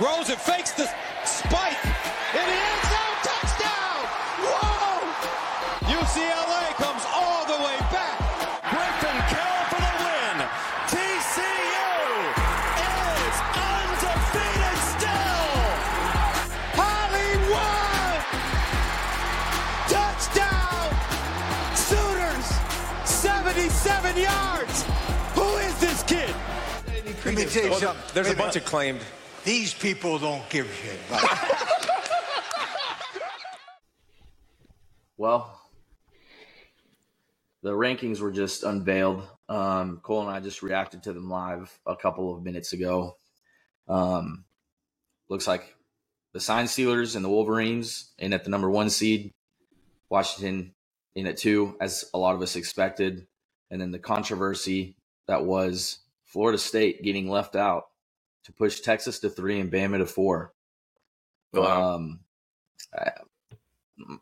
Rosen fakes the spike. In the end zone, touchdown! Whoa! UCLA comes all the way back. Griffin Carroll for the win. TCU is undefeated still. Hollywood! Touchdown! Sooners! 77 yards! Who is this kid? Let me tell you something. There's Wait a bunch minute. of claimed. These people don't give a shit. Well, the rankings were just unveiled. Um, Cole and I just reacted to them live a couple of minutes ago. Um, looks like the Sign Stealers and the Wolverines in at the number one seed, Washington in at two, as a lot of us expected, and then the controversy that was Florida State getting left out to push Texas to three and Bama to four. Wow. Um, I-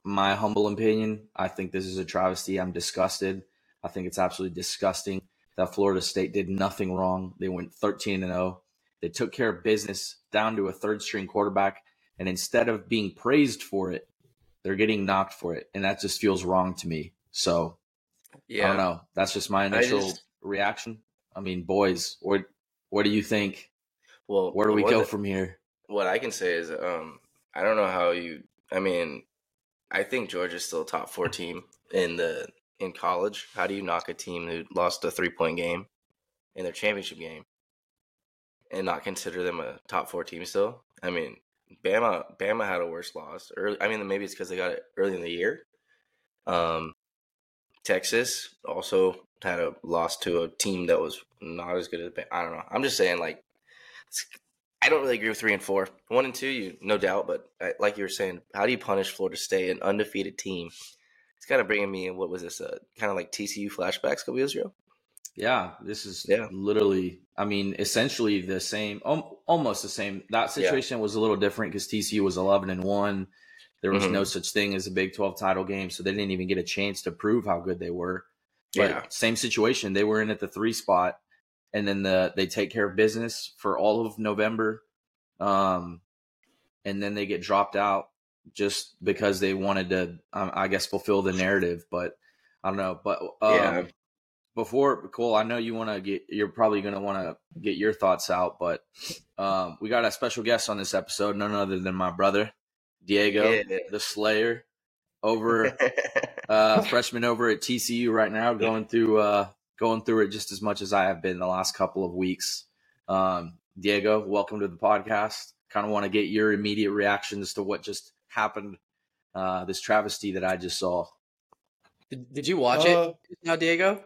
my humble opinion, I think this is a travesty. I'm disgusted. I think it's absolutely disgusting that Florida State did nothing wrong. They went 13 and 0. They took care of business down to a third string quarterback, and instead of being praised for it, they're getting knocked for it, and that just feels wrong to me. So Yeah. I don't know. That's just my initial just- reaction. I mean, boys, what what do you think? Well, Where do we go that- from here? What I can say is, um, I don't know how you. I mean, I think Georgia's still a top four team in the in college. How do you knock a team who lost a three point game in their championship game and not consider them a top four team still? I mean, Bama Bama had a worse loss early. I mean, maybe it's because they got it early in the year. Um, Texas also had a loss to a team that was not as good as I don't know. I'm just saying, like, I don't really agree with three and four. One and two, you no doubt, but I, like you were saying, how do you punish Florida State, an undefeated team? It's kind of bringing me in. What was this? Uh, kind of like TCU flashbacks a couple years ago. Yeah, this is Yeah. literally, I mean, essentially the same, al- almost the same. That Yeah. situation was a little different because TCU was 11 and 1. There was Mhm. no such thing as a Big 12 title game, so they didn't even get a chance to prove how good they were. But Yeah. same situation. They were in at the three spot, and then the they take care of business for all of November. Um, and then they get dropped out just because they wanted to, um, I guess, fulfill the narrative. But I don't know. But um, Yeah. before Cole, I know you want to get. You're probably going to want to get your thoughts out, but um, we got a special guest on this episode, none other than my brother Diego, Yeah. the Slayer, over uh, freshman over at TCU right now, going through uh, going through it just as much as I have been the last couple of weeks. Um, Diego, welcome to the podcast. Kind of want to get your immediate reactions to what just happened, uh, this travesty that I just saw. Did, did you watch Uh, it now, Diego?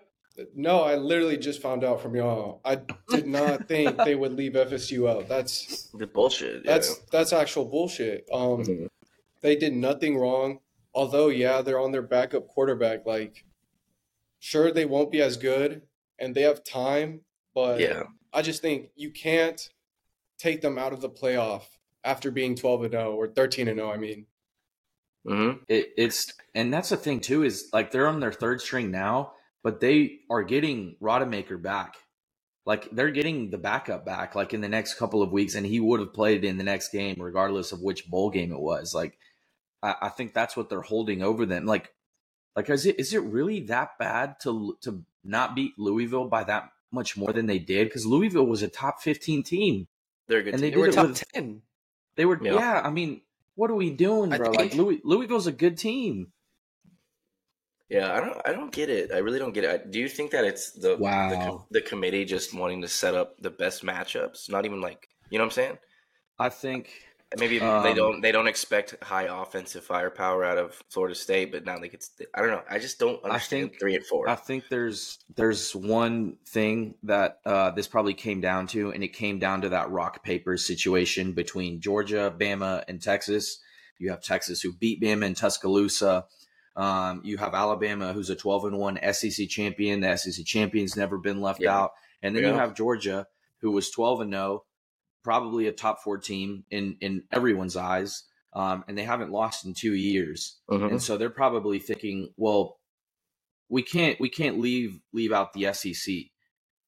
No, I literally just found out from y'all. I did not think they would leave FSU out. That's the bullshit. yeah. that's that's actual bullshit. Um, Mhm. they did nothing wrong. Although, yeah, they're on their backup quarterback. Like, sure, they won't be as good, and they have time. But yeah. I just think you can't take them out of the playoff after being twelve and zero or thirteen and zero. I mean, hmm It, it's and that's the thing too is like they're on their third string now, but they are getting Rodemaker back. Like they're getting the backup back like in the next couple of weeks, and he would have played in the next game regardless of which bowl game it was. Like I, I think that's what they're holding over them. Like like is it is it really that bad to to not beat Louisville by that much more than they did? Because Louisville was a top fifteen team. They're a good. And team. they They were did top with- ten. They were Yeah. yeah. I mean, what are we doing, bro? think- like Louis, Louisville's a good team. Yeah, I don't. I don't get it. I really don't get it. I- Do you think that it's the the, Wow. com- the committee just wanting to set up the best matchups? Not even like you know what I'm saying. I think Maybe they Um, don't. They don't expect high offensive firepower out of Florida State, but now they could. I don't know. I just don't understand think- three and four. I think there's there's one thing that uh, this probably came down to, and it came down to that rock paper situation between Georgia, Bama, and Texas. You have Texas who beat Bama in Tuscaloosa. Um, you have Alabama who's a 12 and one SEC champion. The SEC champion's never been left Yeah. out, and then you have Georgia who was 12 and 0, probably a top four team in in everyone's eyes, um, and they haven't lost in two years. Mhm. and so they're probably thinking, well, we can't we can't leave leave out the SEC.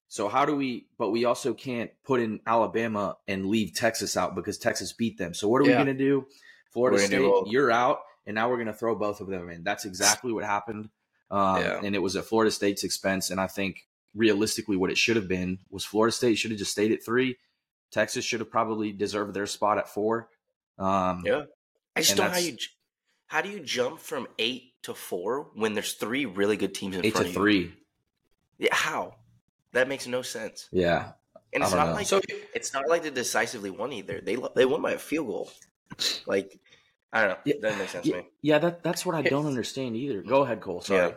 So how do we? But we also can't put in Alabama and leave Texas out because Texas beat them. So what are we going to do? Florida State, do you're out, and now we're going to throw both of them in. That's exactly what happened, um, Yeah. and it was at Florida State's expense. And I think realistically, what it should have been was Florida State should have just stayed at three. Texas should have probably deserved their spot at four. Um, Yeah. I just don't know how you how do you jump from eight to four when there's three really good teams in eight front to of three. you? Yeah, how? That makes no sense. Yeah, And it's don't know. like So it's not like they decisively won either. They they won by a field goal. Like I don't know. Yeah. Doesn't make sense yeah, to me. yeah, that that's what I don't understand either. Go ahead, Cole. Sorry. Yeah.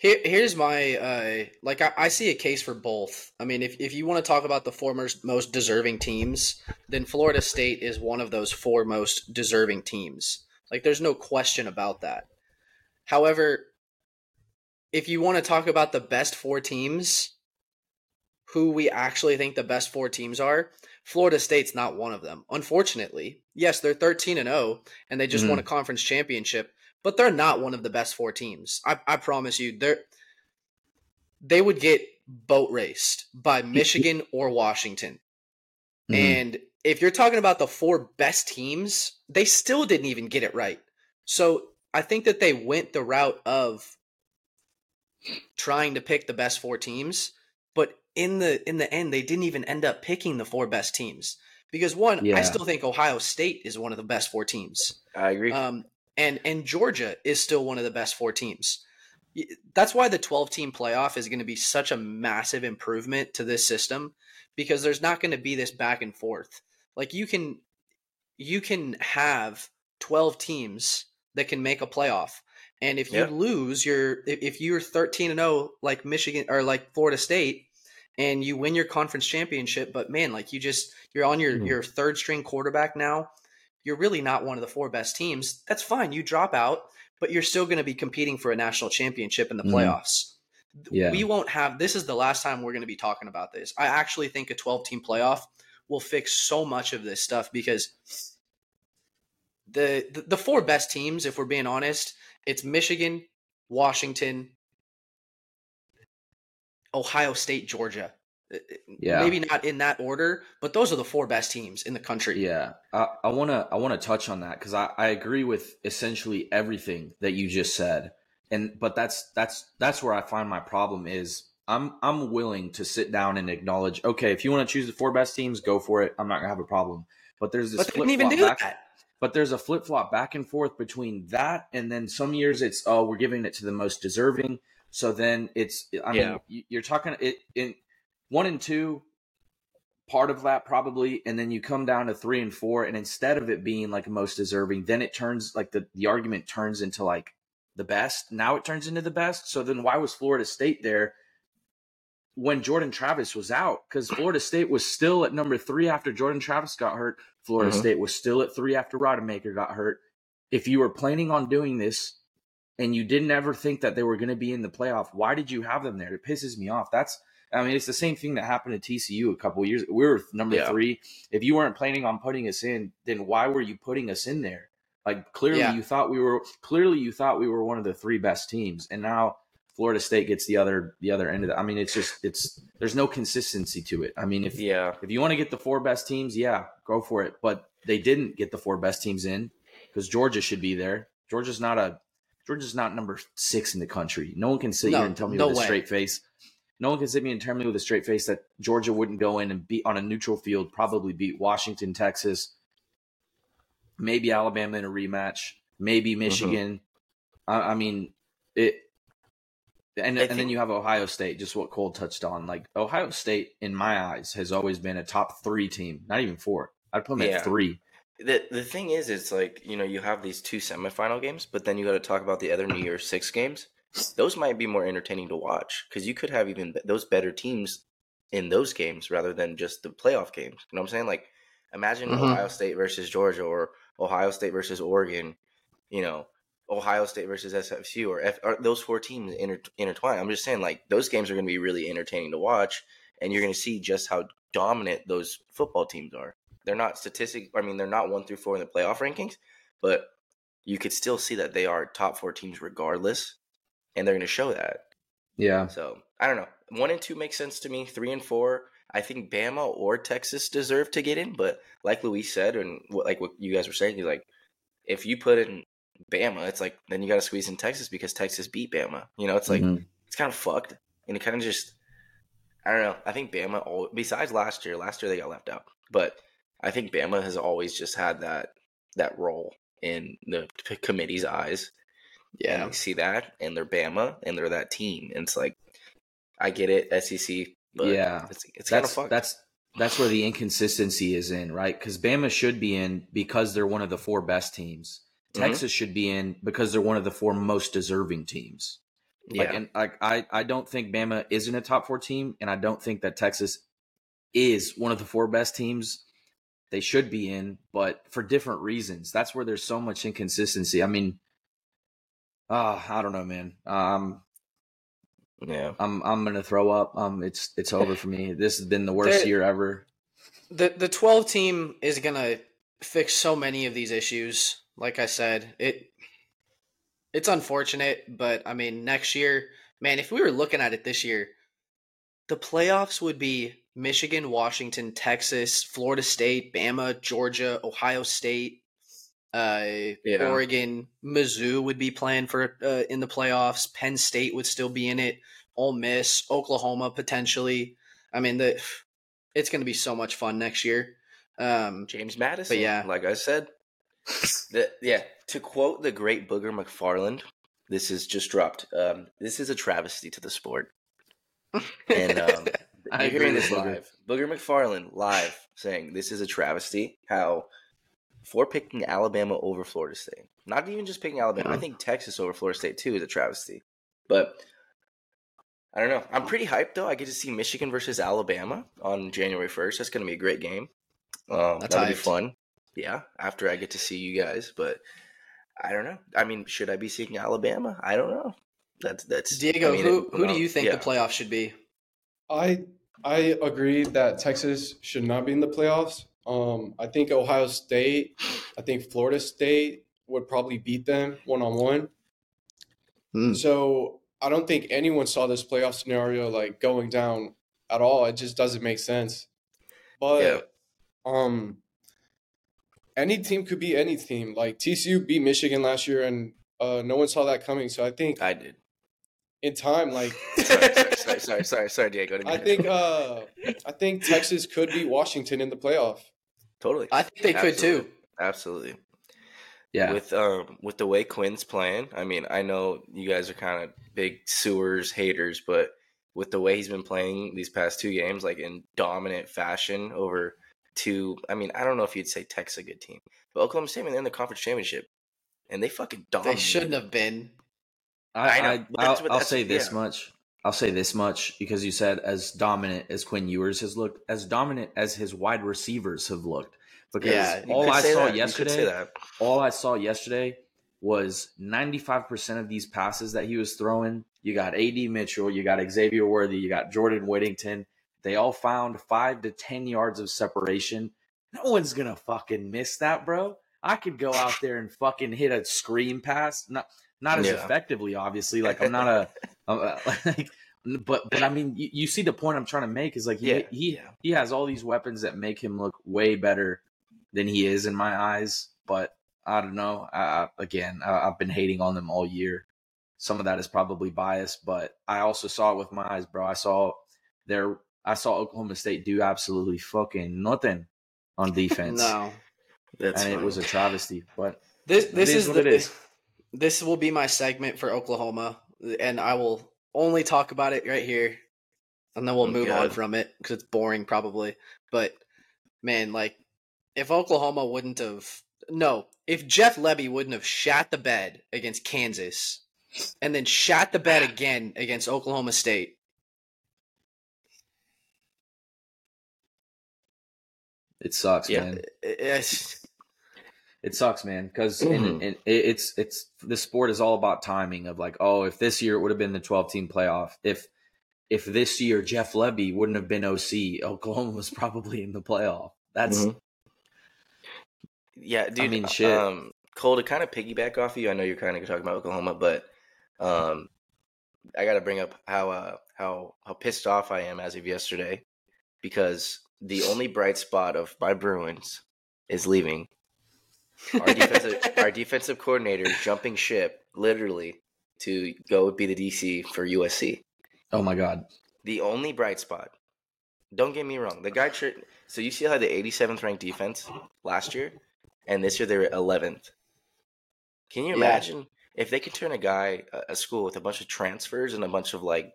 Here, here's my uh, like I, I see a case for both. I mean, if, if you want to talk about the four most, most deserving teams, then Florida State is one of those four most deserving teams. Like, there's no question about that. However, if you want to talk about the best four teams, who we actually think the best four teams are, Florida State's not one of them. Unfortunately, yes, they're 13 and 0, and they just won a conference championship but they're not one of the best four teams. I, I promise you, they're they would get boat raced by Michigan or Washington. Mhm. And if you're talking about the four best teams, they still didn't even get it right. So I think that they went the route of trying to pick the best four teams, but in the in the end, they didn't even end up picking the four best teams because one, Yeah. I still think Ohio State is one of the best four teams. I agree. Um, and and Georgia is still one of the best four teams. That's why the 12 team playoff is going to be such a massive improvement to this system because there's not going to be this back and forth. Like you can you can have 12 teams that can make a playoff. And if you Yeah. lose your if you're 13 and 0 like Michigan or like Florida State and you win your conference championship but man like you just you're on your Mhm. your third string quarterback now you're really not one of the four best teams, that's fine. You drop out, but you're still going to be competing for a national championship in the Mhm. playoffs. Yeah. We won't have this is the last time we're going to be talking about this. I actually think a 12 team playoff will fix so much of this stuff because the, the the four best teams, if we're being honest, it's Michigan, Washington, Ohio State, Georgia. Uh, Yeah. Maybe not in that order, but those are the four best teams in the country. Yeah, I, I wanna I wanna touch on that because I, I agree with essentially everything that you just said, and but that's that's that's where I find my problem is I'm I'm willing to sit down and acknowledge okay if you want to choose the four best teams go for it I'm not gonna have a problem, but there's this But they didn't even do back, that. but there's a flip flop back and forth between that and then some years it's oh we're giving it to the most deserving, so then it's I mean Yeah. you- you're talking it in one and two part of that probably and then you come down to three and four and instead of it being like most deserving then it turns like the, the argument turns into like the best. Now it turns into the best. So then why was florida state there when jordan travis was out? Because florida state was still at number three after jordan travis got hurt. Florida Mhm. state was still at three after rodemaker got hurt. If you were planning on doing this and you didn't ever think that they were going to be in the playoff why did you have them there? It pisses me off. That's I mean, it's the same thing that happened at TCU a couple of years. We were number Yeah. three. If you weren't planning on putting us in, then why were you putting us in there? Like clearly Yeah. you thought we were clearly you thought we were one of the three best teams, and now Florida State gets the other the other end of that. I mean, it's just it's there's no consistency to it. I mean, if yeah. if you want to get the four best teams, yeah, go for it. But they didn't get the four best teams in because Georgia should be there. Georgia's not a Georgia's not number six in the country. No one can sit No, here and tell me no with a way. straight face. No one can sit me and tell me with a straight face that Georgia wouldn't go in and beat on a neutral field, probably beat Washington, Texas, maybe Alabama in a rematch, Mm-hmm. maybe Michigan. I, I mean, it. And, I and then you have Ohio State, just what Cole touched on. Like Ohio State, in my eyes, has always been a top three team, not even four. I'd put them Yeah. at three. The the thing is, it's like you know you have these two semifinal games, but then you got to talk about the other New Year's Six games. Those might be more entertaining to watch because you could have even those better teams in those games rather than just the playoff games. You know what I'm saying? Like, imagine Mhm. Ohio State versus Georgia or Ohio State versus Oregon. You know, Ohio State versus SFU or, F, or those four teams inter, intertwined. I'm just saying, like those games are going to be really entertaining to watch, and you're going to see just how dominant those football teams are. They're not statistic. I mean, they're not one through four in the playoff rankings, but you could still see that they are top four teams regardless, and they're going to show that. Yeah. So I don't know. One and two makes sense to me. Three and four, I think Bama or Texas deserve to get in. But like Luis said, and what, like what you guys were saying, is like if you put in Bama, it's like then you got to squeeze in Texas because Texas beat Bama. You know, it's like Mhm. it's kind of fucked, and it kind of just I don't know. I think Bama, al- besides last year, last year they got left out, but I think Bama has always just had that that role in the committee's eyes. And Yeah. they see that, and they're Bama, and they're that team. And it's like, I get it, SEC, but Yeah. it's, it's kind of that's fucked. that's that's where the inconsistency is in, right? Because Bama should be in because they're one of the four best teams. Mhm. Texas should be in because they're one of the four most deserving teams. yeah, Like, and like I, I don't think Bama isn't a top four team, and I don't think that Texas is one of the four best teams. They should be in, but for different reasons. That's where there's so much inconsistency. I mean, uh, I don't know, man. Um, yeah. I'm I'm gonna throw up. Um, it's it's over for me. This has been the worst There- year ever. The the 12 team is going to fix so many of these issues. Like I said, it it's unfortunate, but I mean, next year, man, if we were looking at it this year, the playoffs would be Michigan, Washington, Texas, Florida State, Bama, Georgia, Ohio State, uh, Yeah. Oregon, Mizzou would be playing for uh, in the playoffs. Penn State would still be in it. Ole Miss, Oklahoma potentially. I mean, the it's going to be so much fun next year. Um, James Madison. yeah. like I said, the, yeah. To quote the great Booger McFarland, this is just dropped. Um, this is a travesty to the sport. And um, I you're hearing this live. Booger McFarland live saying this is a travesty. How for picking Alabama over Florida State, not even just picking Alabama. I think Texas over Florida State too is a travesty. But I don't know. I'm pretty hyped though. I get to see Michigan versus Alabama on January 1st. That's going to be a great game. Um, That's that'll be fun. Yeah, after I get to see you guys, but I don't know. I mean, should I be seeing Alabama? I don't know. That's that's Diego, I mean, who it- who do you think yeah. the playoffs should be? I I agree that Texas should not be in the playoffs. Um, I think Ohio State, I think Florida State would probably beat them one on one. So I don't think anyone saw this playoff scenario like going down at all. It just doesn't make sense. But Yeah. um, any team could be any team. Like TCU beat Michigan last year, and uh, no one saw that coming. So I think I did. in time, like sorry, sorry, sorry, sorry, sorry, sorry, Diego. I think uh, I think Texas could beat Washington in the playoff. Totally. I think they could too. Absolutely. Yeah, With um with the way Quinn's playing, I mean, I know you guys are kind of big Ewers haters, but with the way he's been playing these past two games, like in dominant fashion over two, I mean, I don't know if you'd say Tech's a good team, but Oklahoma State, man, they're in the conference championship, and they fucking dominated. They shouldn't have been. I, I know, I, but I'll, that's I'll that's- say this yeah. much. I'll say this much because you said as dominant as Quinn Ewers has looked, as dominant as his wide receivers have looked. Because Yeah, all I saw that. You could say yesterday, all I saw yesterday was 95% of these passes that he was throwing. You got AD Mitchell, you got Xavier Worthy, you got Jordan Whittington. They all found five to 10 yards of separation. No one's going to fucking miss that, bro. I could go out there and fucking hit a screen pass. Not, not as Yeah. effectively, obviously. Like, I'm not a, I'm uh, like, but, but I mean, you, you see the point I'm trying to make is like, he, Yeah, he, he has all these weapons that make him look way better than he is in my eyes. But I don't know. I, again, I, I've been hating on them all year. Some of that is probably biased, but I also saw it with my eyes, bro. I saw their, I saw Oklahoma State do absolutely fucking nothing on defense, No. That's and it was a travesty. But This this is is, what the, it is. This will be my segment for Oklahoma, and I will only talk about it right here, and then we'll Oh, move on from it because it's boring probably. But man, like if Oklahoma wouldn't have no, if Jeff Lebby wouldn't have shat the bed against Kansas, and then shat the bed again against Oklahoma State. it sucks, Yeah. man. it- it's- It sucks, man, because Mhm. it, it's it's the sport is all about timing. Of like, oh, if this year it would have been the 12 team playoff, if if this year Jeff Lebby wouldn't have been OC, Oklahoma was probably in the playoff. That's Mhm. Yeah, dude. I mean, shit. Um, Cole, to kind of piggyback off of you, I know you're kind of talking about Oklahoma, but um, I got to bring up how uh, how how pissed off I am as of yesterday because the only bright spot of my Bruins is leaving. Our defensive our defensive coordinator jumping ship literally to go be the DC for USC. Oh my god. The only bright spot. Don't get me wrong. The guy tra- so you see how the 87th ranked defense last year and this year they were 11th. Can you Yeah. imagine if they could turn a guy a- a school with a bunch of transfers and a bunch of like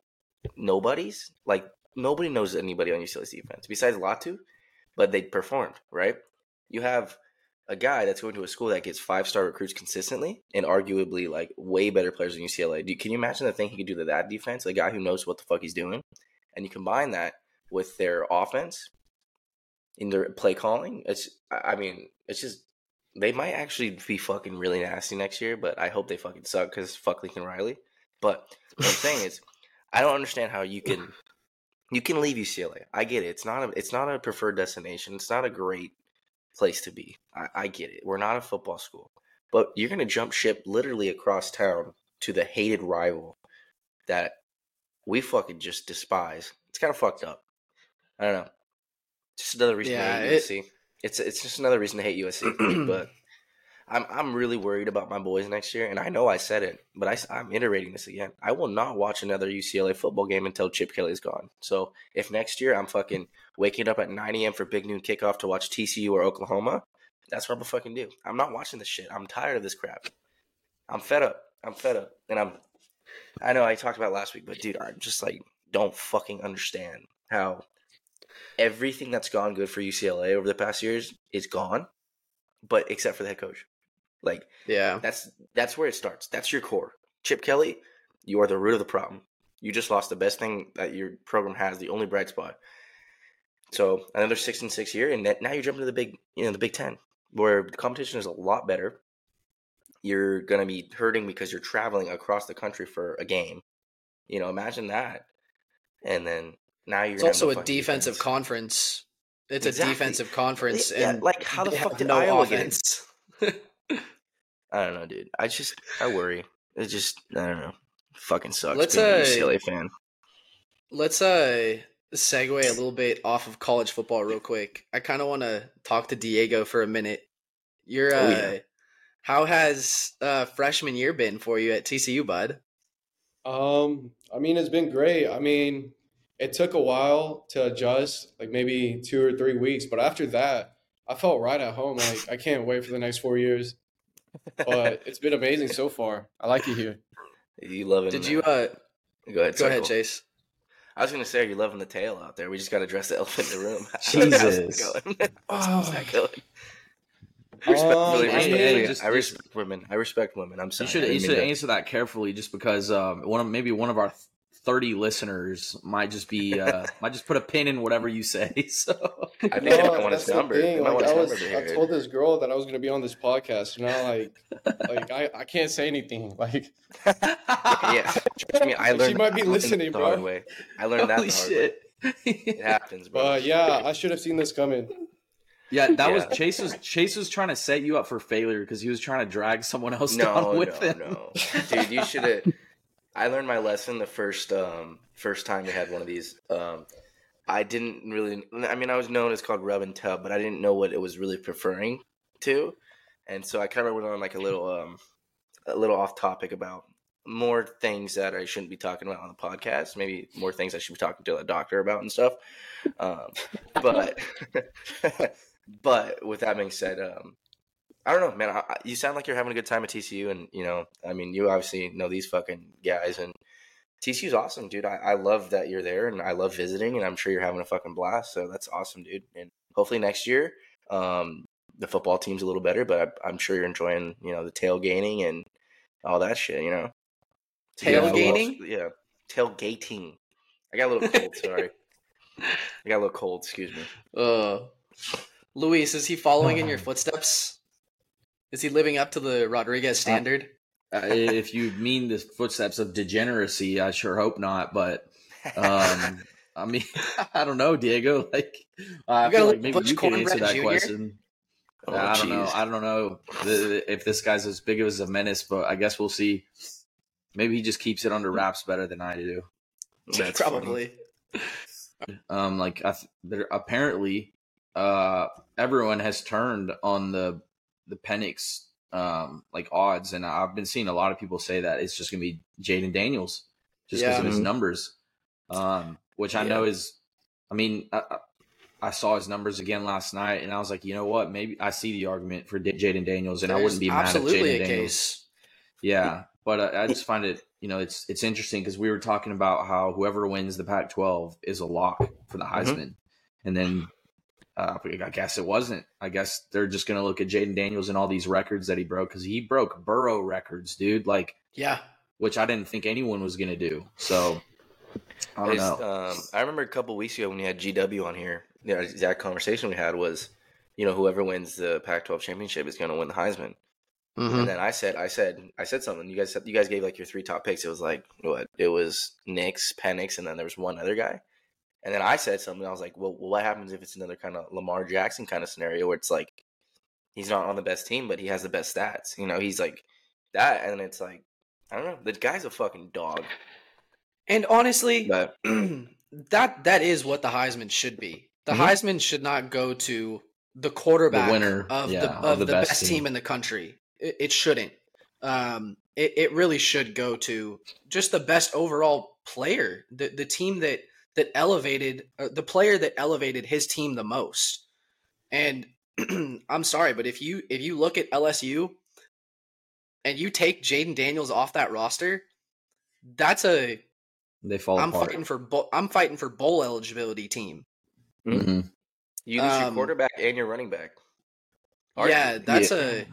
nobodies? Like nobody knows anybody on UCLA's defense besides Latu, but they performed, right? You have a guy that's going to a school that gets five star recruits consistently and arguably like way better players than UCLA. Do, can you imagine the thing he could do to that defense? A guy who knows what the fuck he's doing, and you combine that with their offense in their play calling. It's I mean it's just they might actually be fucking really nasty next year, but I hope they fucking suck because fuck Lincoln Riley. But what I'm saying is, I don't understand how you can you can leave UCLA. I get it. It's not a it's not a preferred destination. It's not a great place to be. I, I get it. We're not a football school, but you're gonna jump ship literally across town to the hated rival that we fucking just despise. It's kind of fucked up. I don't know. Just another reason Yeah, to hate it- USC. It's it's just another reason to hate USC. but I'm I'm really worried about my boys next year, and I know I said it, but I, I'm iterating this again. I will not watch another UCLA football game until Chip Kelly's gone. So if next year I'm fucking waking up at 9 a.m. for big noon kickoff to watch TCU or Oklahoma, that's what I'm fucking do. I'm not watching this shit. I'm tired of this crap. I'm fed up. I'm fed up, and I'm. I know I talked about last week, but dude, I'm just like don't fucking understand how everything that's gone good for UCLA over the past years is gone, but except for the head coach. Like Yeah. that's that's where it starts. That's your core. Chip Kelly, you are the root of the problem. You just lost the best thing that your program has, the only bright spot. So another six and six year, and now you're jumping to the big, you know, the Big Ten, where the competition is a lot better. You're gonna be hurting because you're traveling across the country for a game. You know, imagine that. And then now you're It's also no a defensive defense. conference. It's Exactly. a defensive conference, Yeah, and like how the fuck did no Iowa get in? offense. I don't know, dude. I just I worry. It just I don't know. Fucking sucks. Let's, being a uh, UCLA fan. Let's uh segue a little bit off of college football real quick. I kind of want to talk to Diego for a minute. You're uh Oh, yeah. how has uh freshman year been for you at TCU, bud? Um, I mean, it's been great. I mean, it took a while to adjust, like maybe two or three weeks, but after that, I felt right at home. Like I can't wait for the next four years. But it's been amazing so far. I like it here. You loving? Did the- you uh go ahead? go ahead, Chase? I was gonna say, are you loving the tail out there? We just got to address the elephant in the room. Jesus. How's that going? How's that going? Respectfully, I hey, mean, respectfully, just- I respect women. I respect women. I'm You sorry. should you should answer that carefully, just because um, one of maybe one of our thirty listeners might just be uh, might just put a pin in whatever you say. So I think they might want that's his the number. Thing. Like, I, was, number to hear I told this girl that I was going to be on this podcast. You know, like, like I, I can't say anything. Like, yeah, trust me. I learned. She might be I listening, the hard bro. way. I learned that holy the shit. way. It happens, bro. but yeah, I should have seen this coming. Yeah, that was Chase was Chase was trying to set you up for failure because he was trying to drag someone else no, down with no, him. no, dude. You should have. I learned my lesson the first um first time we had one of these. Um, I didn't really. I mean, I was known as called rub and tub, but I didn't know what it was really preferring to, and so I kind of went on like a little um a little off topic about more things that I shouldn't be talking about on the podcast. Maybe more things I should be talking to a doctor about and stuff. Um, but but with that being said, um, I don't know, man. I, I- you sound like you're having a good time at TCU, and you know, I mean, you obviously know these fucking guys, and TCU's awesome, dude. I, I love that you're there, and I love visiting, and I'm sure you're having a fucking blast. So that's awesome, dude. And hopefully next year, um, the football team's a little better, but I, I'm sure you're enjoying, you know, the tailgating and all that shit. You know, Tailgating? yeah, tailgating. I got a little cold. sorry, I got a little cold. Excuse me. Uh Luis, is he following in your footsteps? Is he living up to the Rodriguez standard? Uh, if you mean the footsteps of degeneracy, I sure hope not. But um, I mean, I don't know, Diego. Like, I feel like maybe Butch you can answer that Jr.? question. Oh, I don't know. I don't know the, if this guy's as big as a menace, but I guess we'll see. Maybe he just keeps it under wraps better than I do. That's funny. Probably. Um, like I th- apparently, uh, everyone has turned on the the Penix um like odds, and I've been seeing a lot of people say that it's just gonna be Jayden Daniels just because Yeah. of his Mhm. numbers, um, which I Yeah. know is, I mean, I, I- saw his numbers again last night, and I was like, you know what, maybe I see the argument for D- Jayden Daniels, and I wouldn't be There's mad at Jayden Daniels. case. Yeah, but I, I just find it, you know, it's it's interesting because we were talking about how whoever wins the Pac-12 is a lock for the Heisman, and then uh, I guess it wasn't. I guess they're just going to look at Jayden Daniels and all these records that he broke because he broke Burrow records, dude. Like, Yeah. which I didn't think anyone was going to do. So I don't know. Um, I remember a couple weeks ago when we had GW on here. The exact conversation we had was, you know, whoever wins the Pac-12 championship is going to win the Heisman. Mm-hmm. And then I said, I said, I said something. You guys said, you guys gave like your three top picks. It was like what? It was Nix, Penix, and then there was one other guy. And then I said something. I was like, well, what happens if it's another kind of Lamar Jackson kind of scenario where it's like he's not on the best team, but he has the best stats. You know, he's like that, and it's like I don't know. The guy's a fucking dog. And honestly, But that that is what the Heisman should be. The Mhm. Heisman should not go to the quarterback The winner, of yeah, the of of the the, best best, team. team. in the country. It, it shouldn't. Um, it, it really should go to just the best overall player, the the team that that elevated uh, the player that elevated his team the most. And I'm sorry, but if you if you look at LSU and you take Jayden Daniels off that roster, that's a they fall I'm apart. fighting for bo- I'm fighting for bowl eligibility team. Mhm. you lose your Um, quarterback and your running back. Arguably. Yeah, that's Yeah. a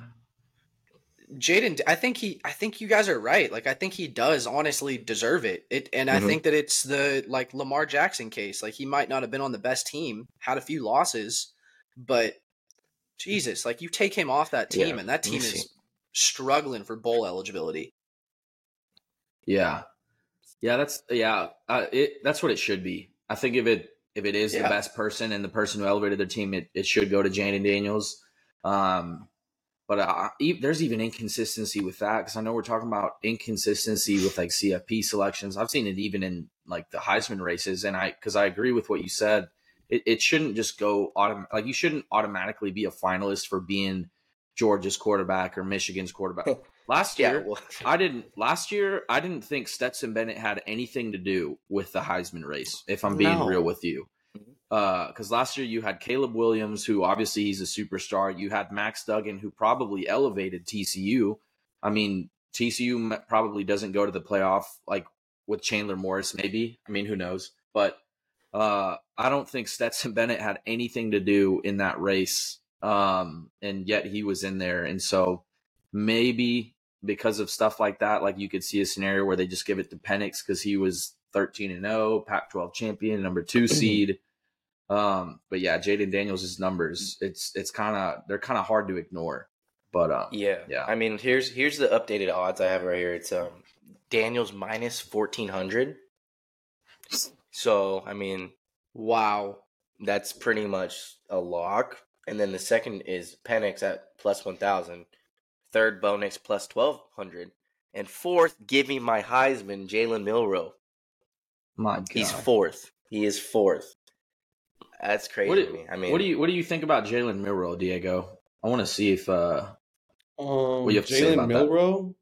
Jayden. I think he. I think you guys are right. Like I think he does honestly deserve it. It, and I Mhm. think that it's the like Lamar Jackson case. Like he might not have been on the best team, had a few losses, but Jesus, like you take him off that team, Yeah, and that team see. is struggling for bowl eligibility. Yeah, yeah, that's yeah, uh, it that's what it should be. I think if it if it is the best person and the person who elevated their team, it, it should go to Jayden Daniels. Um, but uh, there's even inconsistency with that because I know we're talking about inconsistency with like CFP selections. I've seen it even in like the Heisman races, and I because I agree with what you said. It, it shouldn't just go autom- like you shouldn't automatically be a finalist for being Georgia's quarterback or Michigan's quarterback. Last Yeah, year, well, I didn't last year. I didn't think Stetson Bennett had anything to do with the Heisman race. If I'm being No. real with you, because last year you had Caleb Williams, who obviously he's a superstar. You had Max Duggan, who probably elevated TCU. I mean, TCU probably doesn't go to the playoff like with Chandler Morris. Maybe. I mean, who knows? But uh, I don't think Stetson Bennett had anything to do in that race. Um, and yet he was in there, and so maybe because of stuff like that, like you could see a scenario where they just give it to Penix because he was 13 and 0, Pac 12 champion, number two seed. Um, but yeah, Jayden Daniels' numbers, it's it's kind of they're kind of hard to ignore. But um, yeah, Yeah. I mean, here's here's the updated odds I have right here. It's um Daniels minus fourteen hundred. So I mean, Wow. that's pretty much a lock. And then the second is Penix at plus 1,000. Third, Bo Nix plus 1,200. And fourth, give me my Heisman, Jalen Milrow. my God, He's fourth. He is fourth. That's crazy what to do, me. I mean, what do you what do you think about Jalen Milrow, Diego? I want to see if uh, Um, do you have to say Jalen about that? Milrow.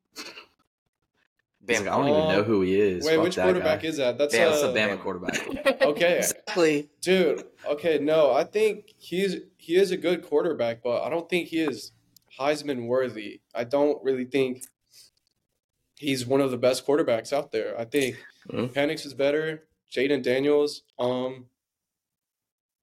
he's like, I don't even know who he is. Wait, Fuck which quarterback guy. is that? That's Bam- That's uh, a Bama Bama. quarterback. okay, Exactly. dude. Okay, no, I think he's he is a good quarterback, but I don't think he is Heisman worthy. I don't really think he's one of the best quarterbacks out there. I think Mhm. Penix is better, Jayden Daniels, um,